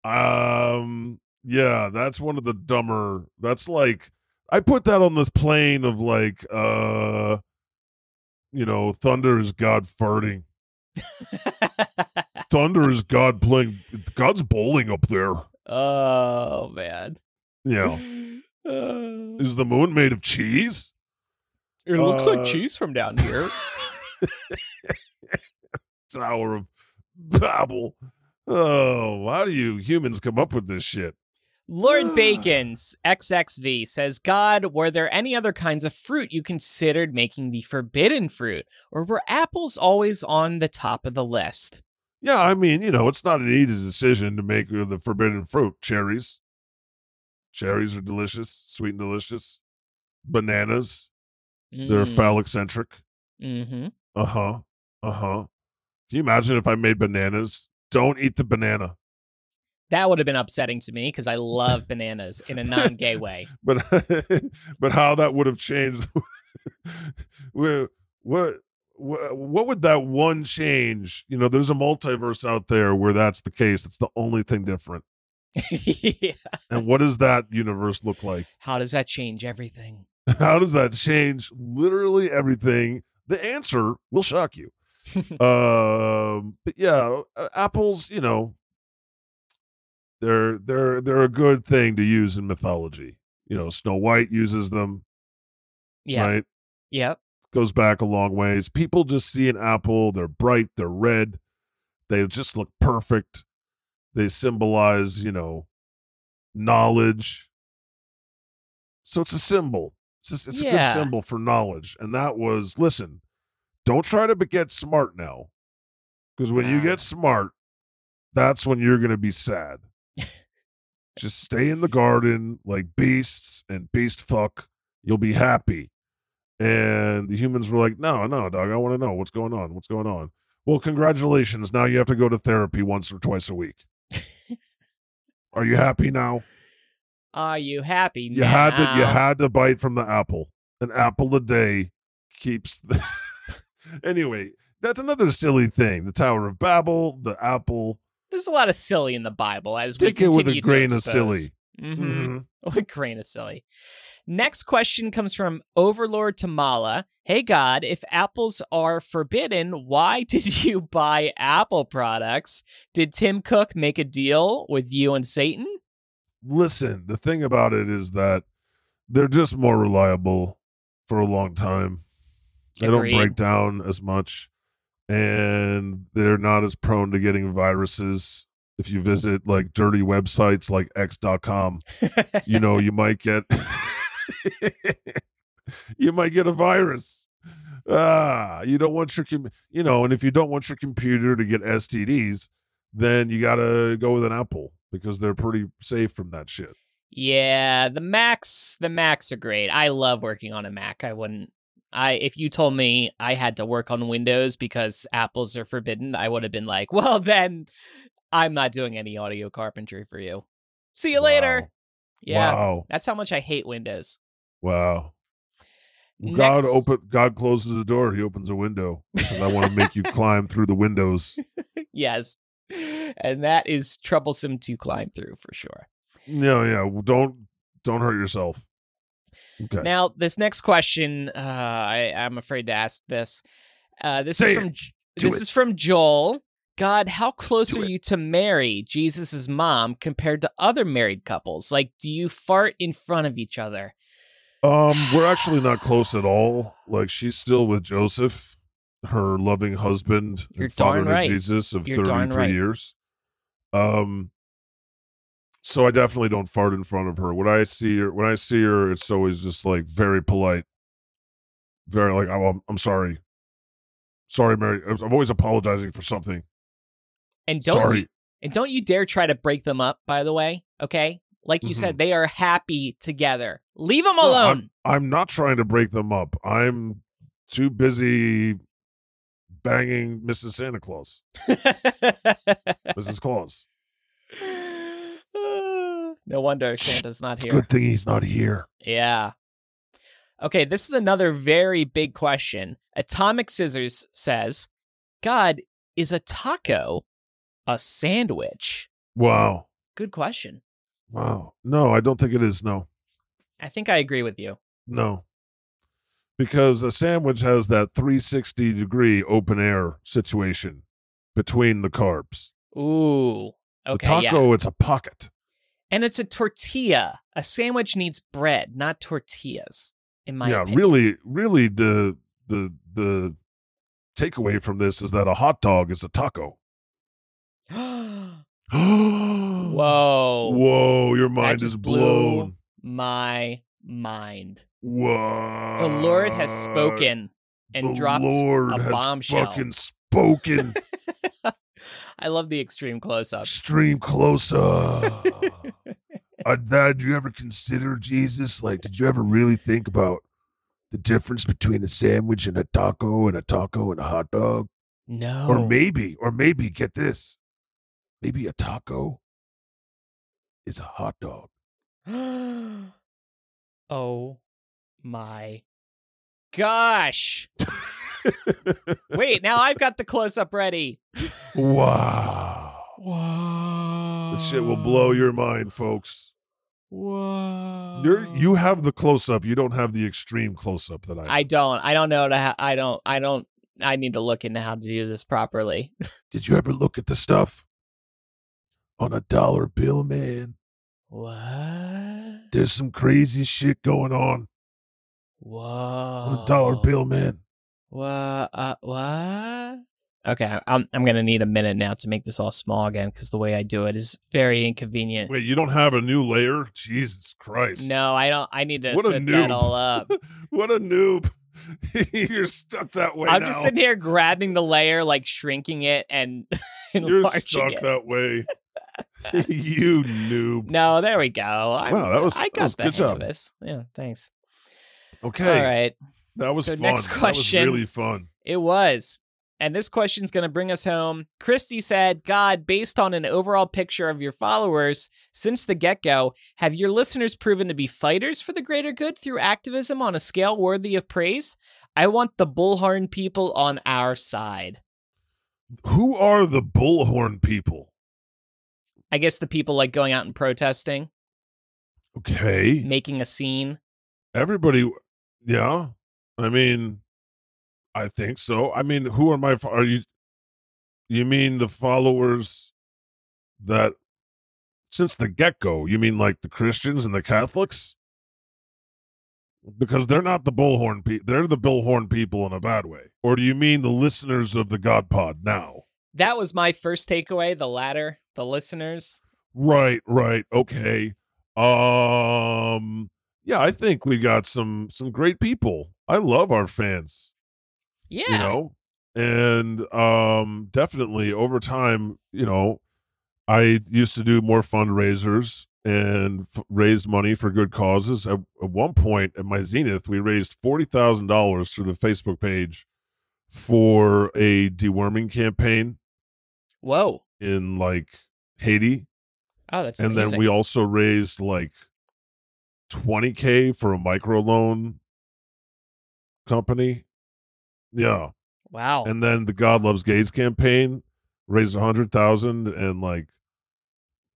Um, yeah, that's one of the dumber. That's like I put that on this plane of like, uh, you know, thunder is God farting. thunder is God playing. God's bowling up there.
oh man.
Yeah.
Uh,
Is the moon made of cheese?
it looks
Uh,
like cheese from down here.
Tower of Babel. Oh, how do you humans come up with this shit?
Lord Bacon's XXV says, God, were there any other kinds of fruit you considered making the forbidden fruit? Or were apples always on the top of the list?
Yeah, I mean, you know, it's not an easy decision to make uh, the forbidden fruit. Cherries. Cherries are delicious, sweet and delicious. Bananas, they're phallic centric.
Mm-hmm.
Uh huh. Uh huh. Can you imagine if I made bananas? Don't eat the banana.
That would have been upsetting to me because I love bananas in a non gay way.
but but how that would have changed what what what would that one change you know there's a multiverse out there where that's the case it's the only thing different
yeah.
and what does that universe look like
How does that change everything?
how does that change literally everything the answer will shock you um but yeah apples you know they're they're they're a good thing to use in mythology you know snow white uses them
Yeah.
right
Yep.
goes back a long ways. People just see an apple, they're bright, they're red, they just look perfect. They symbolize, you know, knowledge. So it's a symbol. It's, just, it's a good symbol for knowledge. And that was, listen, don't try to get smart now. Because when you get smart, that's when you're going to be sad. Just stay in the garden like beasts and beast fuck. You'll be happy. And the humans were like, no, no, dog, I want to know what's going on. What's going on? Well, congratulations. Now you have to go to therapy once or twice a week. Are you happy now?
Are you happy?
You had to you had to bite from the apple. An apple a day keeps the Anyway, that's another silly thing. The Tower of Babel, the apple.
There's a lot of silly in the Bible as we
Take it with a
to
grain of silly.
Mm-hmm. What grain of silly. Next question comes from Overlord Tamala. Hey God, if apples are forbidden, why did you buy Apple products? Did Tim Cook make a deal with you and Satan?
Listen, the thing about it is that they're just more reliable for a long time. They don't break down as much, and they're not as prone to getting viruses. If you visit like dirty websites like x.com, you know, you might get you might get a virus. Ah, you don't want your com- you know, and if you don't want your computer to get STDs, then you got to go with an Apple because they're pretty safe from that shit.
Yeah, the Macs, the Macs are great. I love working on a Mac. I wouldn't I if you told me I had to work on Windows because apples are forbidden, I would have been like, "Well, then I'm not doing any audio carpentry for you." See you later. Yeah.
Wow.
That's how much I hate Windows.
Wow.
Next-
God open God closes the door, he opens a window. Because I want to make you climb through the windows.
yes. And that is troublesome to climb through for sure.
No, yeah. Don't don't hurt yourself. Okay.
Now, this next question, uh, I, I'm afraid to ask this. Uh, this
Say
is from this
it.
is from Joel. God, how close
Do
are
it.
you to Mary, Jesus' mom, compared to other married couples? Like, do you fart in front of each other?
Um, we're actually not close at all. Like she's still with Joseph, her loving husband
You're
and father
right.
Jesus of
You're
33
right.
years. Um so I definitely don't fart in front of her. When I see her when I see her, it's always just like very polite. Very like I'm I'm, I'm sorry. Sorry, Mary. I'm I'm always apologizing for something.
And don't
Sorry.
You, and don't you dare try to break them up. By the way, okay? Like you
Mhm.
said, they are happy together. Leave them
No, I'm-
alone.
I'm not trying to break them up. I'm too busy banging Mrs. Santa Claus. Mrs. Claus.
No wonder Santa's not here.
good thing he's not here.
Yeah. Okay, this is another very big question. Atomic Scissors says, God, is a taco a sandwich?
Wow.
Good question.
Wow. No, I don't think it is. No.
I think I agree with you.
No. Because a sandwich has that 360 degree open air situation between the carbs.
Ooh.
The taco,
yeah.
it's a pocket.
And it's a tortilla. A sandwich needs bread, not tortillas. In my
yeah,
opinion.
really, really the the the takeaway from this is that a hot dog is a taco.
Whoa.
Whoa, your mind is blown.
My mind.
Whoa.
The Lord has spoken and
the
dropped
Lord
a
has
bombshell.
fucking spoken.
I love the extreme close-ups.
Stream closer. uh, did you ever consider Jesus? Like, did you ever really think about the difference between a sandwich and a taco and a taco and a hot dog?
No.
Or maybe, or maybe, get this. Maybe a taco is a hot dog.
oh my gosh. Wait, now I've got the close up ready.
Wow.
Wow.
This shit will blow your mind, folks.
Wow.
You're you have the close up. You don't have the extreme close up that I.
I don't. I don't know to ha- I don't I don't I need to look into how to do this properly.
Did you ever look at the stuff on a dollar bill, man?
What?
There's some crazy shit going on
Whoa.
on a dollar bill, man.
What? Uh, what? Okay, I'm I'm gonna need a minute now to make this all small again because the way I do it is very inconvenient.
Wait, you don't have a new layer? Jesus Christ!
No, I don't. I need to
What
set that all up.
what a noob! You're stuck that way
I'm
now.
just sitting here grabbing the layer, like shrinking it and
You're stuck
it.
that way. you noob.
No, there we go. I'm,
Wow, that was-
I
that
got
was
the
good job.
this. Yeah, thanks.
Okay.
All right.
That was
So
fun.
next
That
question.
was really fun.
It was. And this question's going to bring us home. Christy said, God, based on an overall picture of your followers since the get go, have your listeners proven to be fighters for the greater good through activism on a scale worthy of praise? I want the bullhorn people on our side.
Who are the bullhorn people?
I guess the people like going out and protesting.
Okay.
making a scene.
Everybody, yeah. I mean, I think so. I mean, who are my? Are you? You mean the followers that since the get go? You mean like the Christians and the Catholics? Because they're not the bullhorn people. They're the bullhorn people in a bad way. Or do you mean the listeners of the God Pod now?
That was my first takeaway. The latter, the listeners.
Right, right. Okay. Um yeah, I think we got some some great people. I love our fans.
Yeah.
You know? And um definitely over time, you know, I used to do more fundraisers and f- raised money for good causes. At, at one point at my zenith, we raised $40,000 through the Facebook page for a deworming campaign
Whoa.
in like Haiti
Oh, that's
and
amazing.
then we also raised like 20k for a microloan company? Yeah.
Wow.
and then the god loves gays campaign raised a hundred thousand and like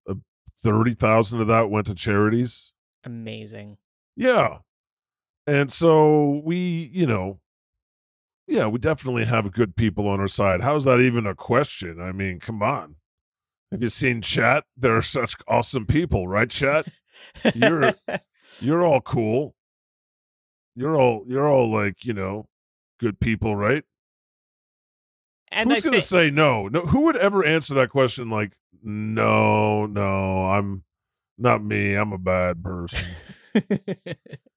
a 30,000 of that went to charities.
Amazing.
yeah. And so we you know yeah we definitely have good people on our side. How's that even a question? I mean come on. Have you seen chat? They're such awesome people right chat? You're you're all cool. You're all you're all like you know good people right?
And
who's
I
gonna
thi-
say no? No who would ever answer that question like no no i'm not me i'm a bad person.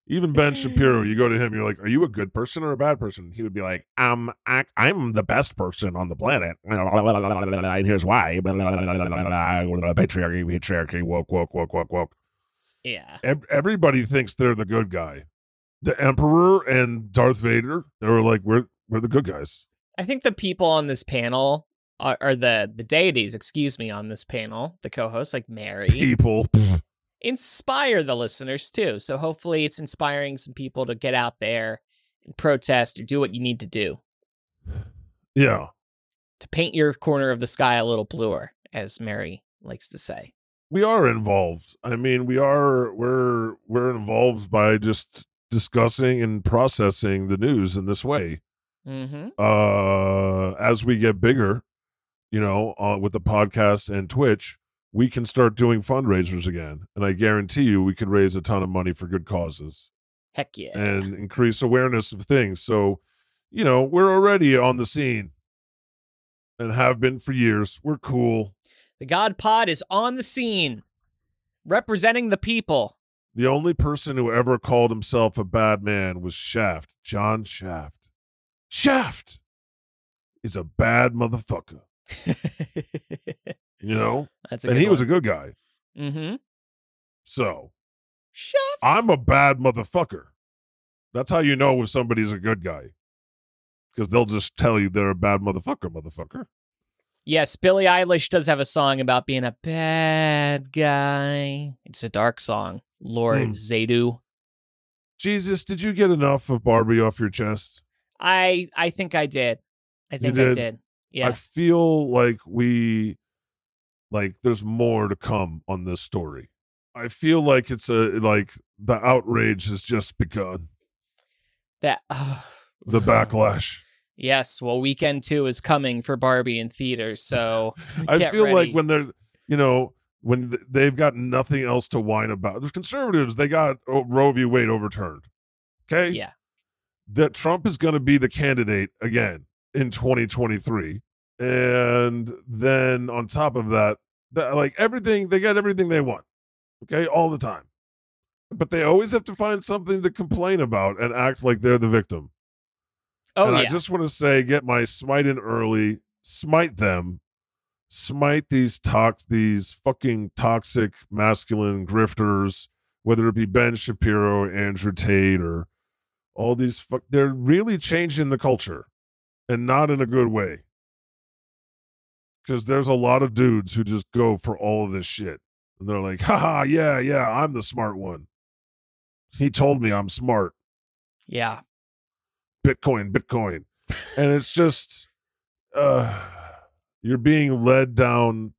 Even ben shapiro you go to him you're like are you a good person or a bad person? He would be like um I, i'm the best person on the planet. And here's why. Patriarchy patriarchy woke woke woke woke woke
yeah.
Ev- everybody thinks they're the good guy. The Emperor and Darth Vader, they were like, we're we're the good guys.
I think the people on this panel are, are the the deities, excuse me, on this panel, the co-hosts like Mary,
People,
inspire the listeners too. So hopefully, it's inspiring some people to get out there and protest or do what you need to do
yeah,
to paint your corner of the sky a little bluer, as Mary likes to say.
We are involved. I mean, we are we're we're involved by just discussing and processing the news in this way.
Mm-hmm.
Uh, as we get bigger, you know, uh, with the podcast and Twitch, we can start doing fundraisers again, and I guarantee you, we could raise a ton of money for good causes.
Heck yeah.
and increase awareness of things. So, you know, we're already on the scene and have been for years. We're cool.
The God Pod is on the scene, representing the people.
The only person who ever called himself a bad man was Shaft, John Shaft. Shaft is a bad motherfucker, you know?
That's a
and he was a good guy.
Mm-hmm.
So,
Shaft.
I'm a bad motherfucker. That's how you know if somebody's a good guy. Because they'll just tell you they're a bad motherfucker, motherfucker.
Yes, Billie Eilish does have a song about being a bad guy. It's a dark song. Lord. Zadu.
Jesus, did you get enough of Barbie off your chest?
I I think I did. I think I
did?
did. Yeah.
I feel like we like there's more to come on this story. I feel like it's a like the outrage has just begun.
that uh,
The backlash.
Yes, well weekend 2 is coming for Barbie in theaters, so
I feel
ready.
like when they're you know when they've got nothing else to whine about. The conservatives they got oh, Roe v. Wade overturned. Okay,
Yeah.
that Trump is going to be the candidate again in 2023. And then on top of that, that, like everything, they get everything they want. Okay, all the time. But they always have to find something to complain about and act like they're the victim.
Oh
and
yeah.
I just want to say, get my smite in early, smite them, smite these tox, these fucking toxic masculine grifters, whether it be Ben Shapiro, Andrew Tate, or all these fuck. They're really changing the culture, and not in a good way. Because there's a lot of dudes who just go for all of this shit, and they're like, "Ha yeah, yeah, I'm the smart one." He told me I'm smart.
yeah.
Bitcoin, Bitcoin. and it's just uh you're being led down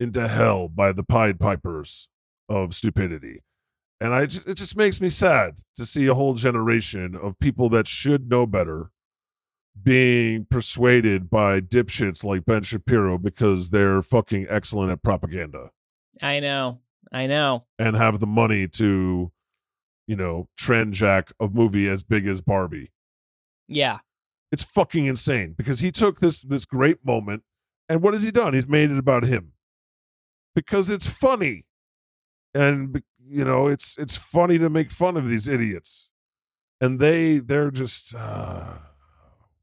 into hell by the Pied Pipers of stupidity. And I just it just makes me sad to see a whole generation of people that should know better being persuaded by dipshits like Ben Shapiro because they're fucking excellent at propaganda
I know. I know.
and have the money to, you know, trend jack a movie as big as Barbie.
Yeah.
It's fucking insane because he took this this great moment and what has he done? He's made it about him. Because it's funny. And you know, it's it's funny to make fun of these idiots. And they they're just uh,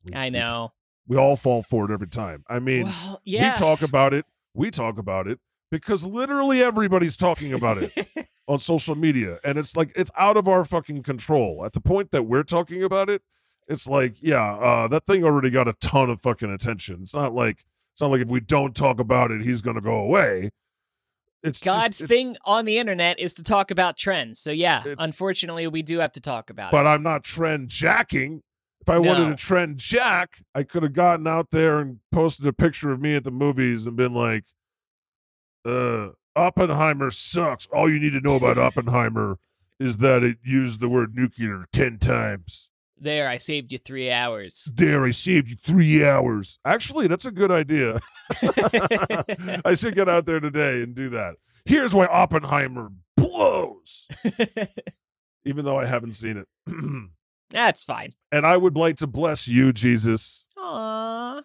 we-
I
we-
know.
We all fall for it every time. I mean,
Well, yeah.
we talk about it. We talk about it because literally everybody's talking about it on social media. And it's like it's out of our fucking control. At the point that we're talking about it, it's like, yeah, uh, that thing already got a ton of fucking attention. It's not like it's not like if we don't talk about it, he's gonna go away. It's just-
God's
it's-
thing on the internet is to talk about trends. So yeah, unfortunately, we do have to talk about
but
it.
But I'm not trend jacking. If I wanted to trend jack, I could have gotten out there and posted a picture of me at the movies and been like, uh, Oppenheimer sucks. All you need to know about Oppenheimer is that it used the word nuclear 10 times.
There, I saved you three hours.
There, I saved you three hours. Actually, that's a good idea. I should get out there today and do that. Here's why Oppenheimer blows, even though I haven't seen it.
That's fine.
And I would like to bless you, Jesus,
Aww.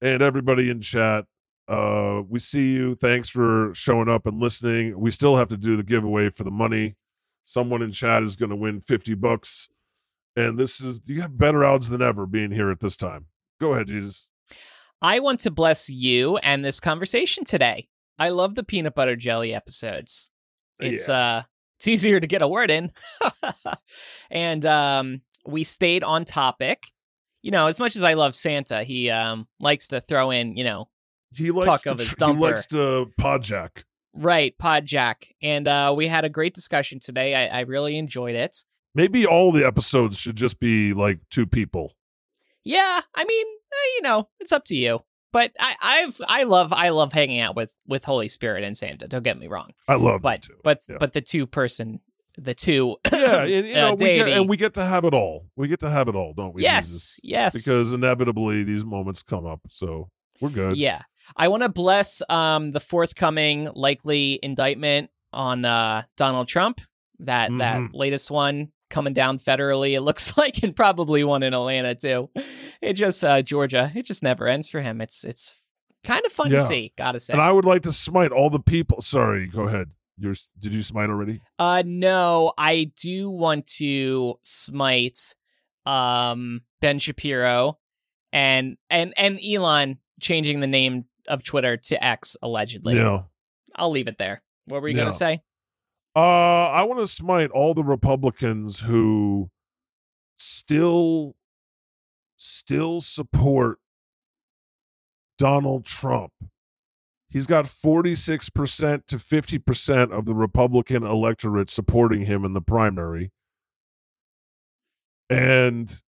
and everybody in chat. Uh, we see you. Thanks for showing up and listening. We still have to do the giveaway for the money. Someone in chat is going to win 50 bucks. And this is, you have better odds than ever being here at this time. Go ahead, Jesus.
I want to bless you and this conversation today. I love the peanut butter jelly episodes. It's uh it's easier to get a word in. and um we stayed on topic. You know, as much as I love Santa, he um likes to throw in, you know,
He likes
talk
to,
of his
tr- he likes to podjack.
Right, Podjack. And uh we had a great discussion today. I, I really enjoyed it.
Maybe all the episodes should just be like two people.
Yeah, I mean, eh, you know, it's up to you. But I, I've I love I love hanging out with with Holy Spirit and Santa. Don't get me wrong.
I love
but
too.
but
Yeah.
but the two person the two
Yeah, and, you
uh,
know, we get, and we get to have it all. We get to have it all, don't we?
yes
Jesus?
yes
Because inevitably these moments come up, so we're good.
yeah I want to bless um the forthcoming likely indictment on uh Donald Trump that that
Mhm.
latest one coming down federally it looks like and probably one in Atlanta too. It just uh Georgia it just never ends for him. It's it's kind of fun
Yeah.
to see. Gotta say.
And I would like to smite all the people. Sorry, go ahead. You're, did you smite already?
Uh no, I do want to smite um Ben Shapiro and and and Elon changing the name of Twitter to X allegedly.
No.
I'll leave it there. What were you
No.
gonna say?
Uh, I want to smite all the Republicans who still still support Donald Trump. He's got 46% to 50% of the Republican electorate supporting him in the primary. And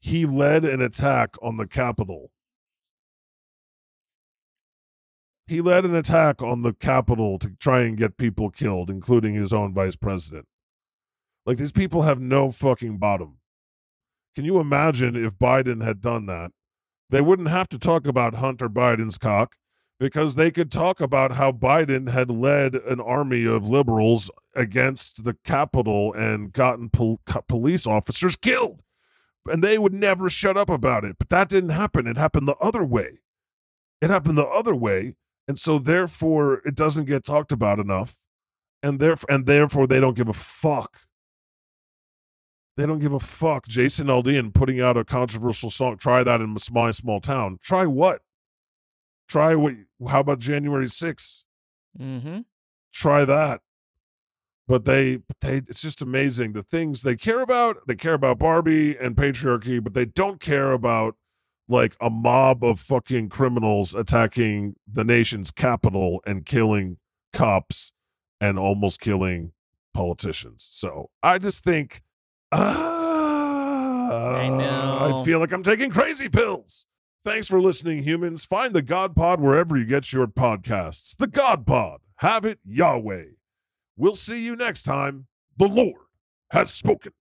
he led an attack on the Capitol. He led an attack on the Capitol to try and get people killed, including his own vice president. Like, these people have no fucking bottom. Can you imagine if Biden had done that? They wouldn't have to talk about Hunter Biden's cock because they could talk about how Biden had led an army of liberals against the Capitol and gotten pol- police officers killed. And they would never shut up about it. But that didn't happen. It happened the other way. It happened the other way. And so therefore it doesn't get talked about enough. And therefore and therefore they don't give a fuck. They don't give a fuck. Jason Aldean putting out a controversial song. Try that in my small town. Try what? Try what? How about January 6th?
Mm-hmm.
Try that. But they, they, it's just amazing the things they care about. They care about Barbie and patriarchy, but they don't care about like a mob of fucking criminals attacking the nation's capital and killing cops and almost killing politicians. So I just think, ah,
I know.
I feel like I'm taking crazy pills. Thanks for listening, humans. Find the God Pod wherever you get your podcasts. The God Pod. Have it Yahweh. We'll see you next time. The Lord has spoken.